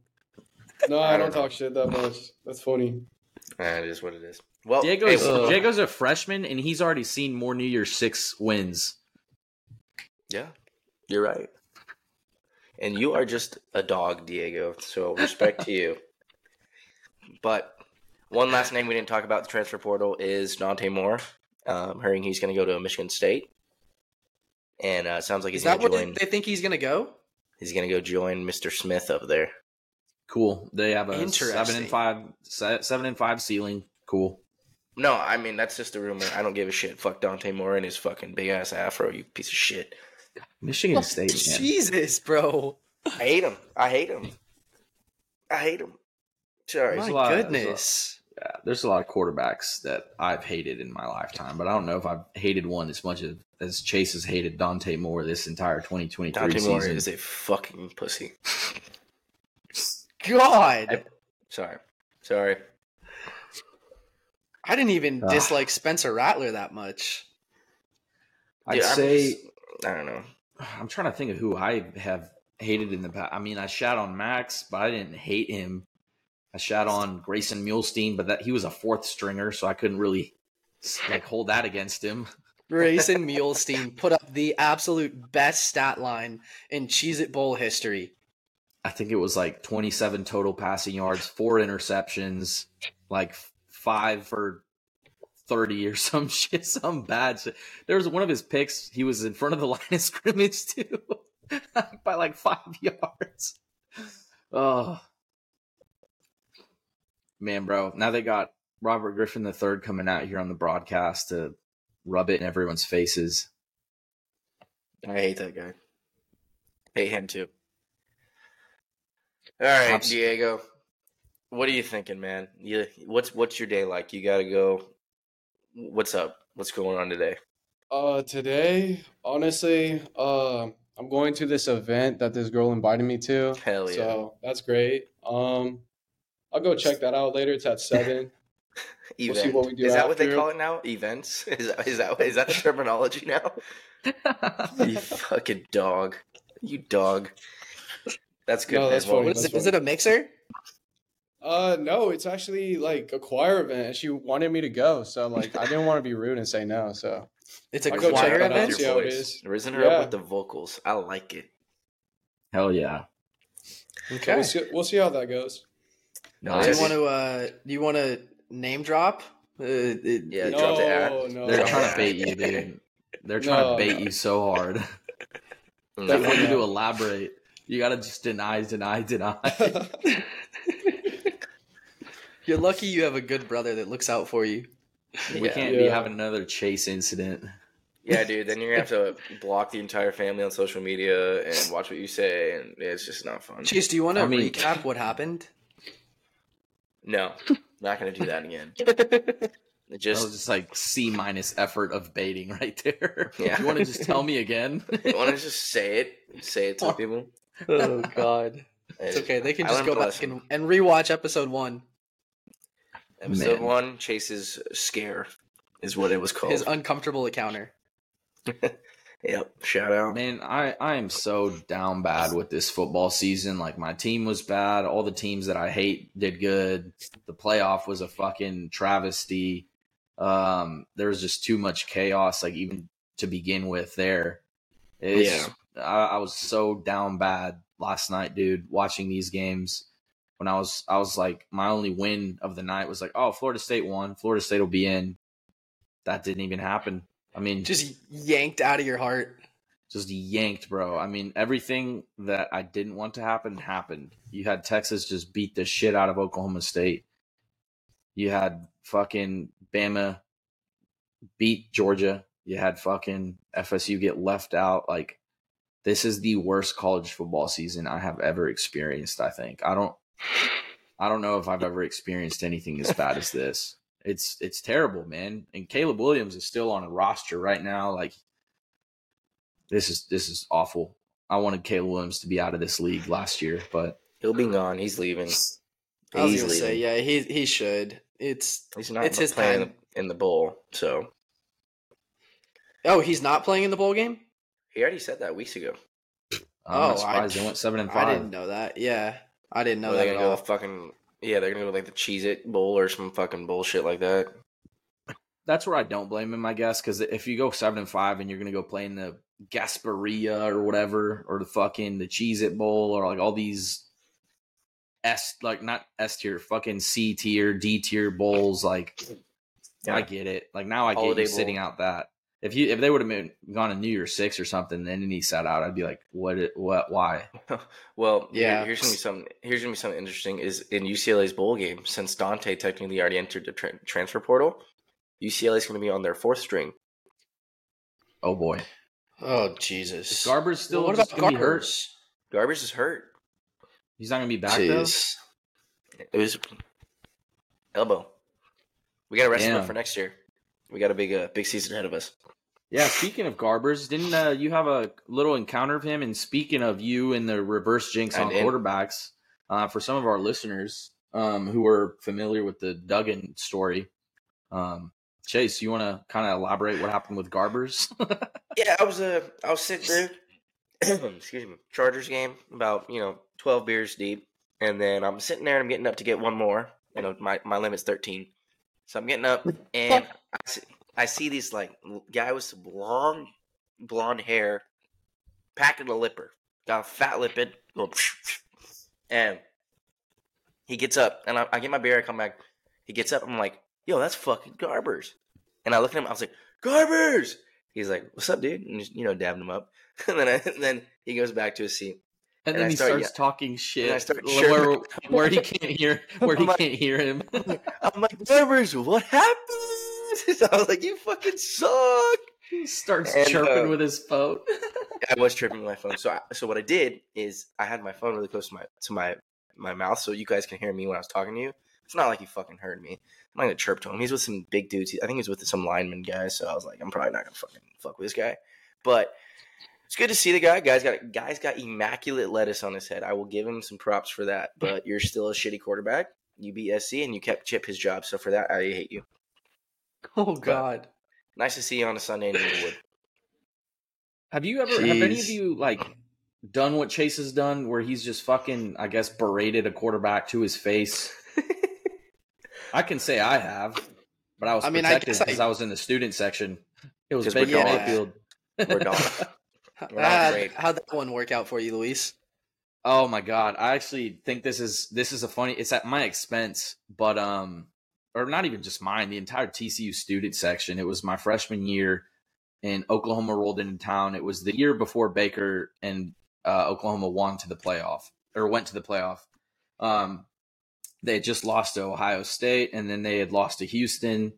No, I I, don't don't talk shit that much. That's funny. It is what it is. Well, Diego's hey, well, Diego's a freshman and he's already seen more New Year's Six wins. yeah, you're right. And you are just a dog, Diego. So respect to you. But one last name we didn't talk about the transfer portal is Dante Moore. Um, hearing he's going to go to Michigan State, and uh, sounds like he's Is going that to where join. they think he's gonna go? He's going to go join Mr. Smith up there. Cool. They have a seven and five seven and five ceiling. Cool. No, I mean that's just a rumor. I don't give a shit. Fuck Dante Moore and his fucking big ass afro. You piece of shit. Michigan State, man. Jesus, bro. I hate him. I hate him. I hate him. Sorry. My lot of- goodness. Yeah, there's a lot of quarterbacks that I've hated in my lifetime, but I don't know if I've hated one as much as, as Chase has hated Dante Moore this entire 2023 Dante season. Moore is a fucking pussy. God. Sorry. Sorry. I didn't even Ugh. dislike Spencer Rattler that much. I'd Dude, I'm say just- I don't know. I'm trying to think of who I have hated in the past. I mean, I shat on Max, but I didn't hate him. I shat on Grayson Muehlstein, but that he was a fourth stringer, so I couldn't really like hold that against him. Grayson Muehlstein put up the absolute best stat line in Cheez It Bowl history. I think it was like 27 total passing yards, four interceptions, like five for 30 or some shit, some bad shit. There was one of his picks, he was in front of the line of scrimmage too by like five yards. Oh, man, bro. Now they got Robert Griffin III coming out here on the broadcast to rub it in everyone's faces. I hate that guy. Hate him too. All right, Abs- Diego. What are you thinking, man? You what's what's your day like? You gotta go. What's up? What's going on today? Uh, today, honestly, uh, I'm going to this event that this girl invited me to. Hell yeah. So that's great. Um, I'll go check that out later. It's at seven. We'll see what we do is that what they call it now? Events? Is that is that is that the terminology now? you fucking dog. You dog. That's good. No, that's Well, funny. What is That's it? Is it a mixer? Uh, no, it's actually like a choir event, she wanted me to go. So I'm like, I didn't want to be rude and say no. So It's a I'll choir event. see how it is. Raising her Yeah. up with the vocals. I like it. Hell yeah. so we'll, see, we'll see how that goes. No, Do you want to? Uh, do you want to name drop? Uh, it- Yeah, it- drop the ad. No, no. They're trying to bait you, dude. They're trying No, to bait no. you so hard. They want you to elaborate. You gotta just deny, deny, deny. You're lucky you have a good brother that looks out for you. We Yeah. can't be having another chase incident. Yeah, dude. Then you're gonna have to block the entire family on social media and watch what you say, and it's just not fun. Chase, do you want to I mean- recap what happened? No, not gonna do that again. It That was just just like C minus effort of baiting right there. Yeah. You want to just tell me again? you want to just say it, say it to people. Oh God, it's okay. They can just go back and, and rewatch episode one. Episode Man. one, Chase's scare is what it was called. His uncomfortable encounter. yep. Shout out. Man, I, I am so down bad with this football season. Like my team was bad. All the teams that I hate did good. The playoff was a fucking travesty. Um, there was just too much chaos, like even to begin with there. It's, I, I was so down bad last night, dude, watching these games. When I was I was like my only win of the night was like, oh, Florida State won. Florida State will be in. That didn't even happen. I mean, Just yanked out of your heart. just yanked, bro. I mean, everything that I didn't want to happen happened. You had Texas just beat the shit out of Oklahoma State. You had fucking Bama beat Georgia. You had fucking FSU get left out. Like, this is the worst college football season I have ever experienced. I think I don't, I don't know if I've ever experienced anything as bad as this. It's it's terrible, man. And Caleb Williams is still on a roster right now. Like, this is this is awful. I wanted Caleb Williams to be out of this league last year, but He'll be gone. He's leaving. I was He's gonna say, yeah, he he should. It's He's not It's his playing time. in the bowl, so oh, he's not playing in the bowl game. he already said that weeks ago. I'm Oh, not surprised I- they went seven and five. I didn't know that. Yeah, I didn't know Or that they're at gonna go all. fucking yeah, they're gonna go with like the Cheez It Bowl or some fucking bullshit like that. That's where I don't blame him, I guess, because if you go seven and five and you're gonna go play in the Gasparilla or whatever, or the fucking the Cheez It Bowl, or like all these S like not S tier, fucking C tier, D tier bowls, like Yeah. I get it. Like now I get Holiday you sitting out that. If you if they would have been gone to New Year's Six or something, then he sat out, I'd be like, what? What? Why? Well, Yeah. yeah. here's gonna be something. Here's gonna be something interesting. Is in UCLA's bowl game since Dante technically already entered the tra- transfer portal. UCLA is going to be on their fourth string. Oh boy, Oh Jesus. is Garbers still what about gonna be hurt? Garbers? Garbers is hurt. He's not gonna be back though. Jeez. It was elbow. We got to rest him up for next year. We got a big, uh, big season ahead of us. Yeah, speaking of Garbers, didn't uh, you have a little encounter of him? And speaking of you and the reverse jinx I on did. quarterbacks, uh, for some of our listeners um, who are familiar with the Duggan story, um, Chase, you want to kind of elaborate what happened with Garbers? Yeah, I was uh, I was sitting there. excuse me, Chargers game about you know twelve beers deep, and then I'm sitting there and I'm getting up to get one more. You know, my my limit's thirteen, so I'm getting up and I see, I see this like guy with some long blonde hair, packing a lipper, got a fat lippin, going and he gets up and I, I get my beer. I come back. He gets up. I'm like, yo, that's fucking Garbers. And I look at him. I was like, Garbers. He's like, "What's up, dude?" And just, you know, dabbing him up. And then, I, and then he goes back to his seat. And And then I he start- starts yeah. talking shit start where, where he can't hear where he like- can't hear him. I'm like, Garbers, what happened? I was like, you fucking suck. he starts And, chirping uh, with his phone. I was chirping with my phone. So, I, so what I did is I had my phone really close to my to my my mouth, so you guys can hear me when I was talking to you. It's not like you fucking heard me. I'm not gonna chirp to him. He's with some big dudes. I think he's with some lineman guys. So I was like, I'm probably not gonna fucking fuck with this guy. But it's good to see the guy. Guys got guys got immaculate lettuce on his head. I will give him some props for that. But you're still a shitty quarterback. You beat SC and you kept Chip his job. So for that, I hate you. Oh God. Nice to see you on a Sunday in Inglewood. Have you ever have any of you like done what Chase has done where he's just fucking I guess berated a quarterback to his face? I can say I have, but I was I mean, I protected guess I- because I, was in the student section. It was we're Baker. Mayfield. We're gone. Not How'd, great. how'd that one work out for you, Luis? Oh my god, I actually think this is this is a funny. It's at my expense, but um, or not even just mine. The entire TCU student section. It was my freshman year, and Oklahoma rolled into town. It was the year before Baker and uh, Oklahoma won to the playoff or went to the playoff. Um, they had just lost to Ohio State, and then they had lost to Houston,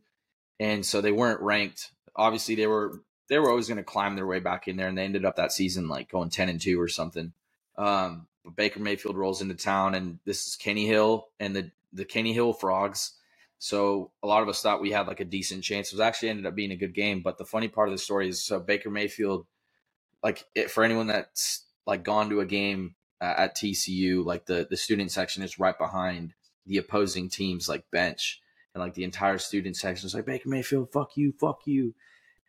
and so they weren't ranked. Obviously, they were they were always going to climb their way back in there, and they ended up that season like going ten and two or something. Um, but Baker Mayfield rolls into town, and this is Kenny Hill and the the Kenny Hill Frogs. So a lot of us thought we had like a decent chance. It was actually ended up being a good game. But the funny part of the story is, so Baker Mayfield, like it, for anyone that's like gone to a game uh, at TCU, like the the student section is right behind the opposing team's like bench, and like the entire student section is like Baker Mayfield, fuck you, fuck you,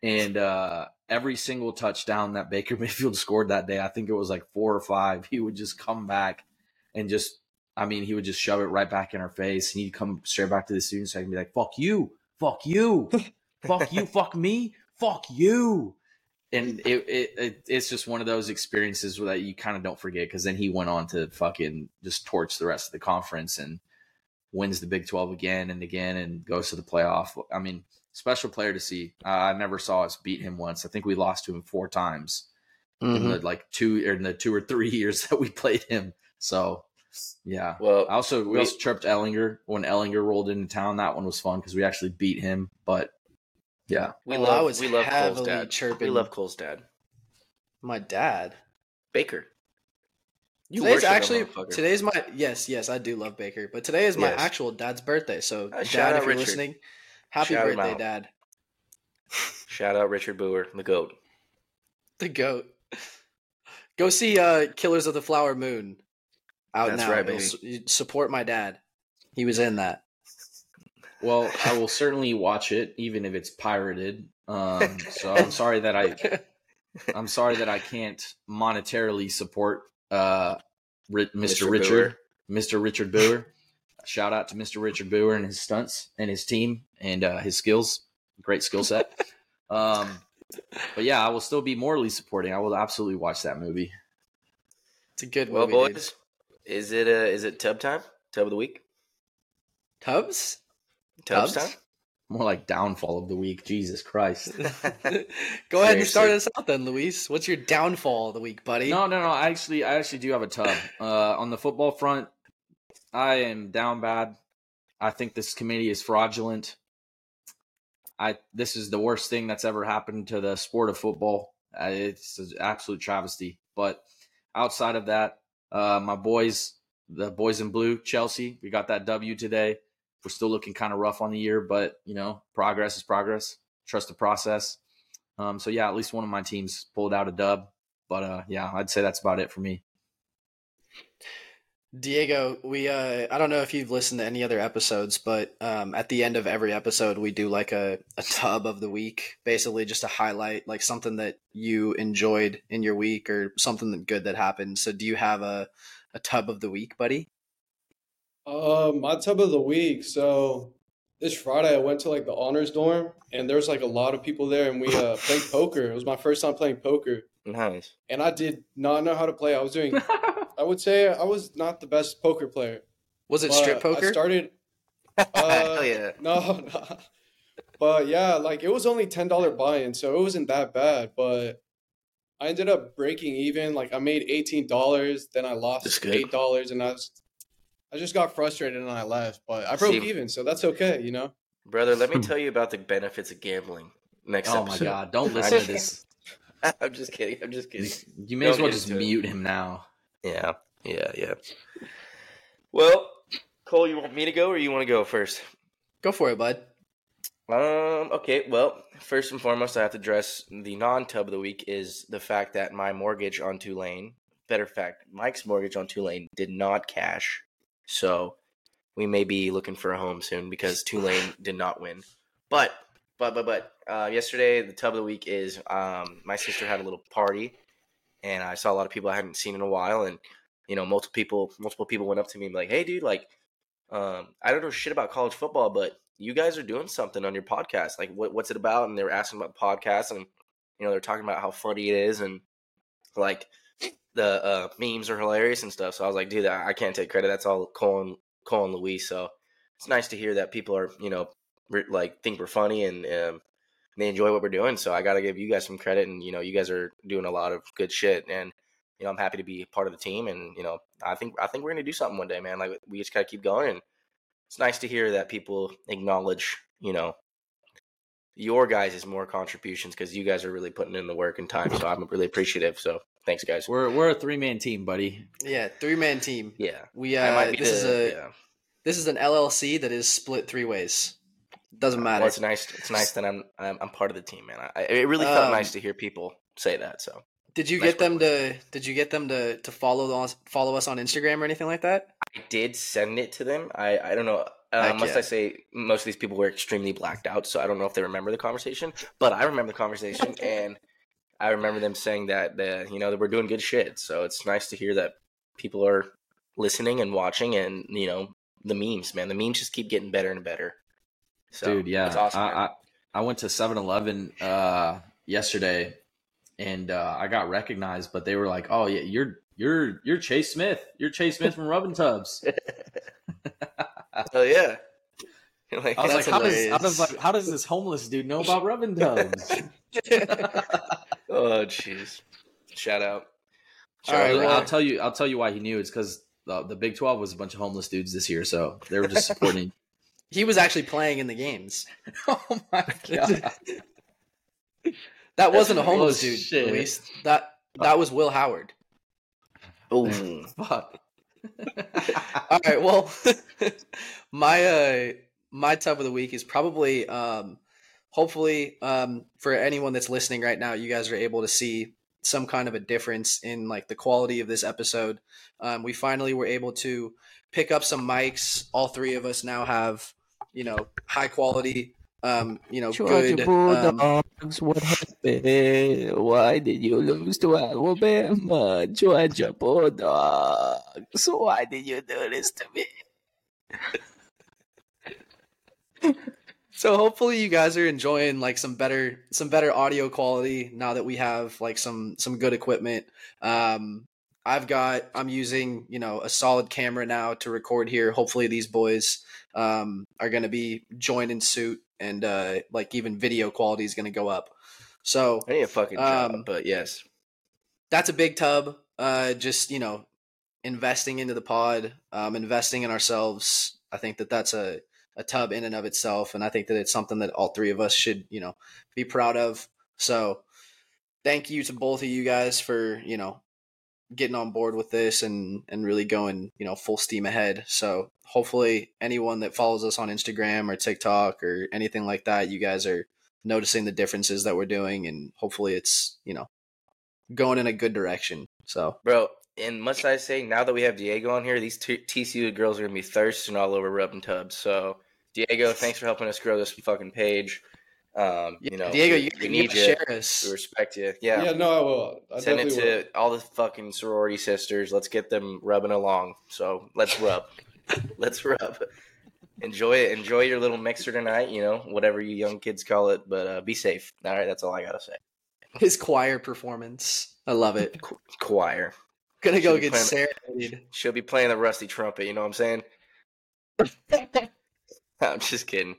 and uh, every single touchdown that Baker Mayfield scored that day, I think it was like four or five, he would just come back and just, I mean, he would just shove it right back in her face. And he'd come straight back to the student section and be like, fuck you, fuck you, fuck you, fuck me, fuck you. And it, it, it it's just one of those experiences that you kind of don't forget because then he went on to fucking just torch the rest of the conference and wins the Big 12 again and again and goes to the playoff. I mean, special player to see. Uh, I never saw us beat him once. I think we lost to him four times in the like two or in the two or three years that we played him. So yeah. Well, I also we we- also tripped Ehlinger when Ehlinger rolled into town. That one was fun because we actually beat him. But yeah, we Well, love was we love Cole's heavily dad. chirping- We love Cole's dad, My dad. Baker. You today's actually today's my yes yes I do love Baker, but today is my Yes. actual dad's birthday. So Uh, dad, if you're Richard. listening, happy Shout birthday, dad. Shout out Richard Boer, the goat. The goat. Go see uh Killers of the Flower Moon. Out That's now. right, baby. support my dad. He was in that. well, I will certainly watch it even if it's pirated. Um, so I'm sorry that I I'm sorry that I can't monetarily support uh, Ri- Mr. Mr. Richard, Mr. Richard Boer. Shout out to Mr. Richard Boer and his stunts and his team and uh, his skills. Great skill set. um, but yeah, I will still be morally supporting. I will absolutely watch that movie. It's a good one. Well, movie. boys, is it uh, is it tub time? Tub of the week? Tubs? Tubbs? Tubs, Tubbs? time? More like downfall of the week. Jesus Christ. Go ahead and start us out then, Luis. What's your downfall of the week, buddy? No, no, no. I actually, I actually do have a tub. Uh, on the football front, I am down bad. I think this committee is fraudulent. I this is the worst thing that's ever happened to the sport of football. Uh, it's an absolute travesty. But outside of that, uh, my boys, the boys in blue, Chelsea, we got that W today. We're still looking kind of rough on the year, but you know, progress is progress. Trust the process. Um, so yeah, at least one of my teams pulled out a dub. But uh, yeah, I'd say that's about it for me. Diego, we uh I don't know if you've listened to any other episodes, but um at the end of every episode we do like a, a tub of the week, basically just to highlight like something that you enjoyed in your week or something that good that happened. So do you have a, a tub of the week, buddy? Uh, my tub of the week. So this Friday I went to like the honors dorm and there was like a lot of people there and we uh played poker. It was my first time playing poker. Nice. And I did not know how to play. I was doing I would say I was not the best poker player. Was it strip poker? I started Hell uh, yeah. No, no. But yeah, like it was only ten dollar buy-in, so it wasn't that bad. But I ended up breaking even. Like I made eighteen dollars, then I lost eight dollars, and I was, I just got frustrated and I left. But I broke See- even, so that's okay, you know. Brother, let me tell you about the benefits of gambling next Oh my god, don't listen to this. I'm just kidding. I'm just kidding. You may as Don't well just into it. mute him now. Yeah, yeah, yeah. Well, Cole, you want me to go or you want to go first? Go for it, bud. Um. Okay. Well, first and foremost, I have to address the non-tub of the week is the fact that my mortgage on Tulane, better fact, Mike's mortgage on Tulane did not cash, so we may be looking for a home soon because Tulane did not win. But, but, but, but, uh, yesterday the tub of the week is um my sister had a little party, and I saw a lot of people I hadn't seen in a while, and you know, multiple people, multiple people went up to me and like, "Hey, dude, like." Um, I don't know shit about college football, but you guys are doing something on your podcast. Like, what, what's it about? And they were asking about the podcast, and you know, they're talking about how funny it is, and like the uh, memes are hilarious and stuff. So I was like, dude, I, can't take credit. That's all Cole and, Cole and. So it's nice to hear that people are, you know, re- like think we're funny and um, they enjoy what we're doing. So I got to give you guys some credit, and you know, you guys are doing a lot of good shit, and you know, I'm happy to be part of the team, and you know, I think I think we're gonna do something one day, man. Like we just gotta keep going, and it's nice to hear that people acknowledge, you know, your guys' is more contributions because you guys are really putting in the work and time. So I'm really appreciative. So thanks, guys. We're we're a three man team, buddy. Yeah, three man team. Yeah, We I uh might be this is a yeah. this is an LLC that is split three ways. Doesn't matter. Well, it's nice. It's nice that I'm I'm, I'm part of the team, man. I, it really felt Um, nice to hear people say that. So Did you Nice get them to did you get them to to follow us follow us on Instagram or anything like that? I did send it to them. I I don't know. Uh, must. I say most of these people were extremely blacked out, so I don't know if they remember the conversation. But I remember the conversation, and I remember them saying that the you know that we're doing good shit. So it's nice to hear that people are listening and watching, and you know the memes, man. The memes just keep getting better and better. So, Dude, yeah. awesome. I, I I went to 7-Eleven uh yesterday and uh I got recognized, but they were like, "Oh, yeah, you're you're you're Chase Smith. You're Chase Smith from Rubbin Tubs." oh yeah. Like, I was like, how does, how does like how does this homeless dude know about Rubbin Tubs? oh jeez. Shout out. All right, I'll- well- I'll tell you. I'll tell you why he knew. It's because the, the Big Twelve was a bunch of homeless dudes this year, so they were just supporting. He was actually playing in the games. oh my god! That wasn't a homeless Oh, dude, shit. Luis. That that was Will Howard. Oh, Fuck. All right, well, my uh my tub of the week is probably um hopefully um for anyone that's listening right now, you guys are able to see some kind of a difference in like the quality of this episode. Um, we finally were able to pick up some mics. All three of us now have you know high quality um you know Georgia good um, what happened? Why did you lose to Alabama? Georgia Bulldogs, why did you do this to me? So hopefully you guys are enjoying like some better some better audio quality now that we have like some some good equipment. Um I've got I'm using, you know, a solid camera now to record here. Hopefully these boys um are going to be joining suit and uh like even video quality is going to go up. So I need a fucking job, Um, but yes. that's a big tub. Uh, just you know, investing into the pod, um, investing in ourselves. I think that that's a, a a tub in and of itself, and I think that it's something that all three of us should you know be proud of. So thank you to both of you guys for you know getting on board with this and and really going you know full steam ahead so hopefully anyone that follows us on instagram or tiktok or anything like that you guys are noticing the differences that we're doing and hopefully it's you know going in a good direction so Bro, and must I say, now that we have Diego on here, these two TCU girls are gonna be thirsting all over rubbing tubs. So, Diego, thanks for helping us grow this fucking page. Um, you know, diego we, you, we you need gotta you. share us We respect you. Yeah, Yeah, no, I will. I send it definitely to all the fucking sorority sisters. Let's get them rubbing along. So let's rub. let's rub. Enjoy it. Enjoy your little mixer tonight. You know, whatever you young kids call it. But uh, be safe. All right, that's all I gotta say. his choir performance i love it Qu- choir. gonna go Should be get playing- serenaded She'll be playing the rusty trumpet. You know what I'm saying? I'm just kidding.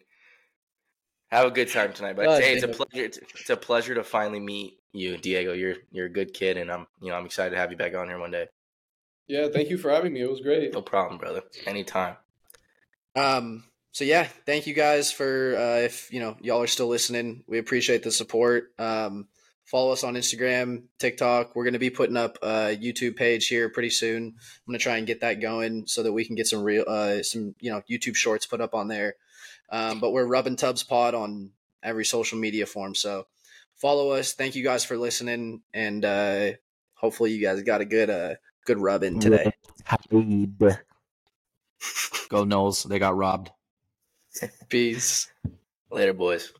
Have a good time tonight. But Oh, hey, it's a pleasure. It's, it's a pleasure to finally meet you, Diego. You're you're a good kid, and I'm you know I'm excited to have you back on here one day. Yeah, thank you for having me. It was great. No problem, brother. Anytime. Um, so yeah, thank you guys for uh, if you know y'all are still listening. We appreciate the support. Um, follow us on Instagram, TikTok. We're gonna be putting up a YouTube page here pretty soon. I'm gonna try and get that going so that we can get some real uh, some you know YouTube shorts put up on there. Um, but we're Rubbing Tubs Pod on every social media form. So follow us. Thank you guys for listening, and uh, hopefully you guys got a good uh good rub in today. Go Noles. They got robbed. Peace. Later, boys.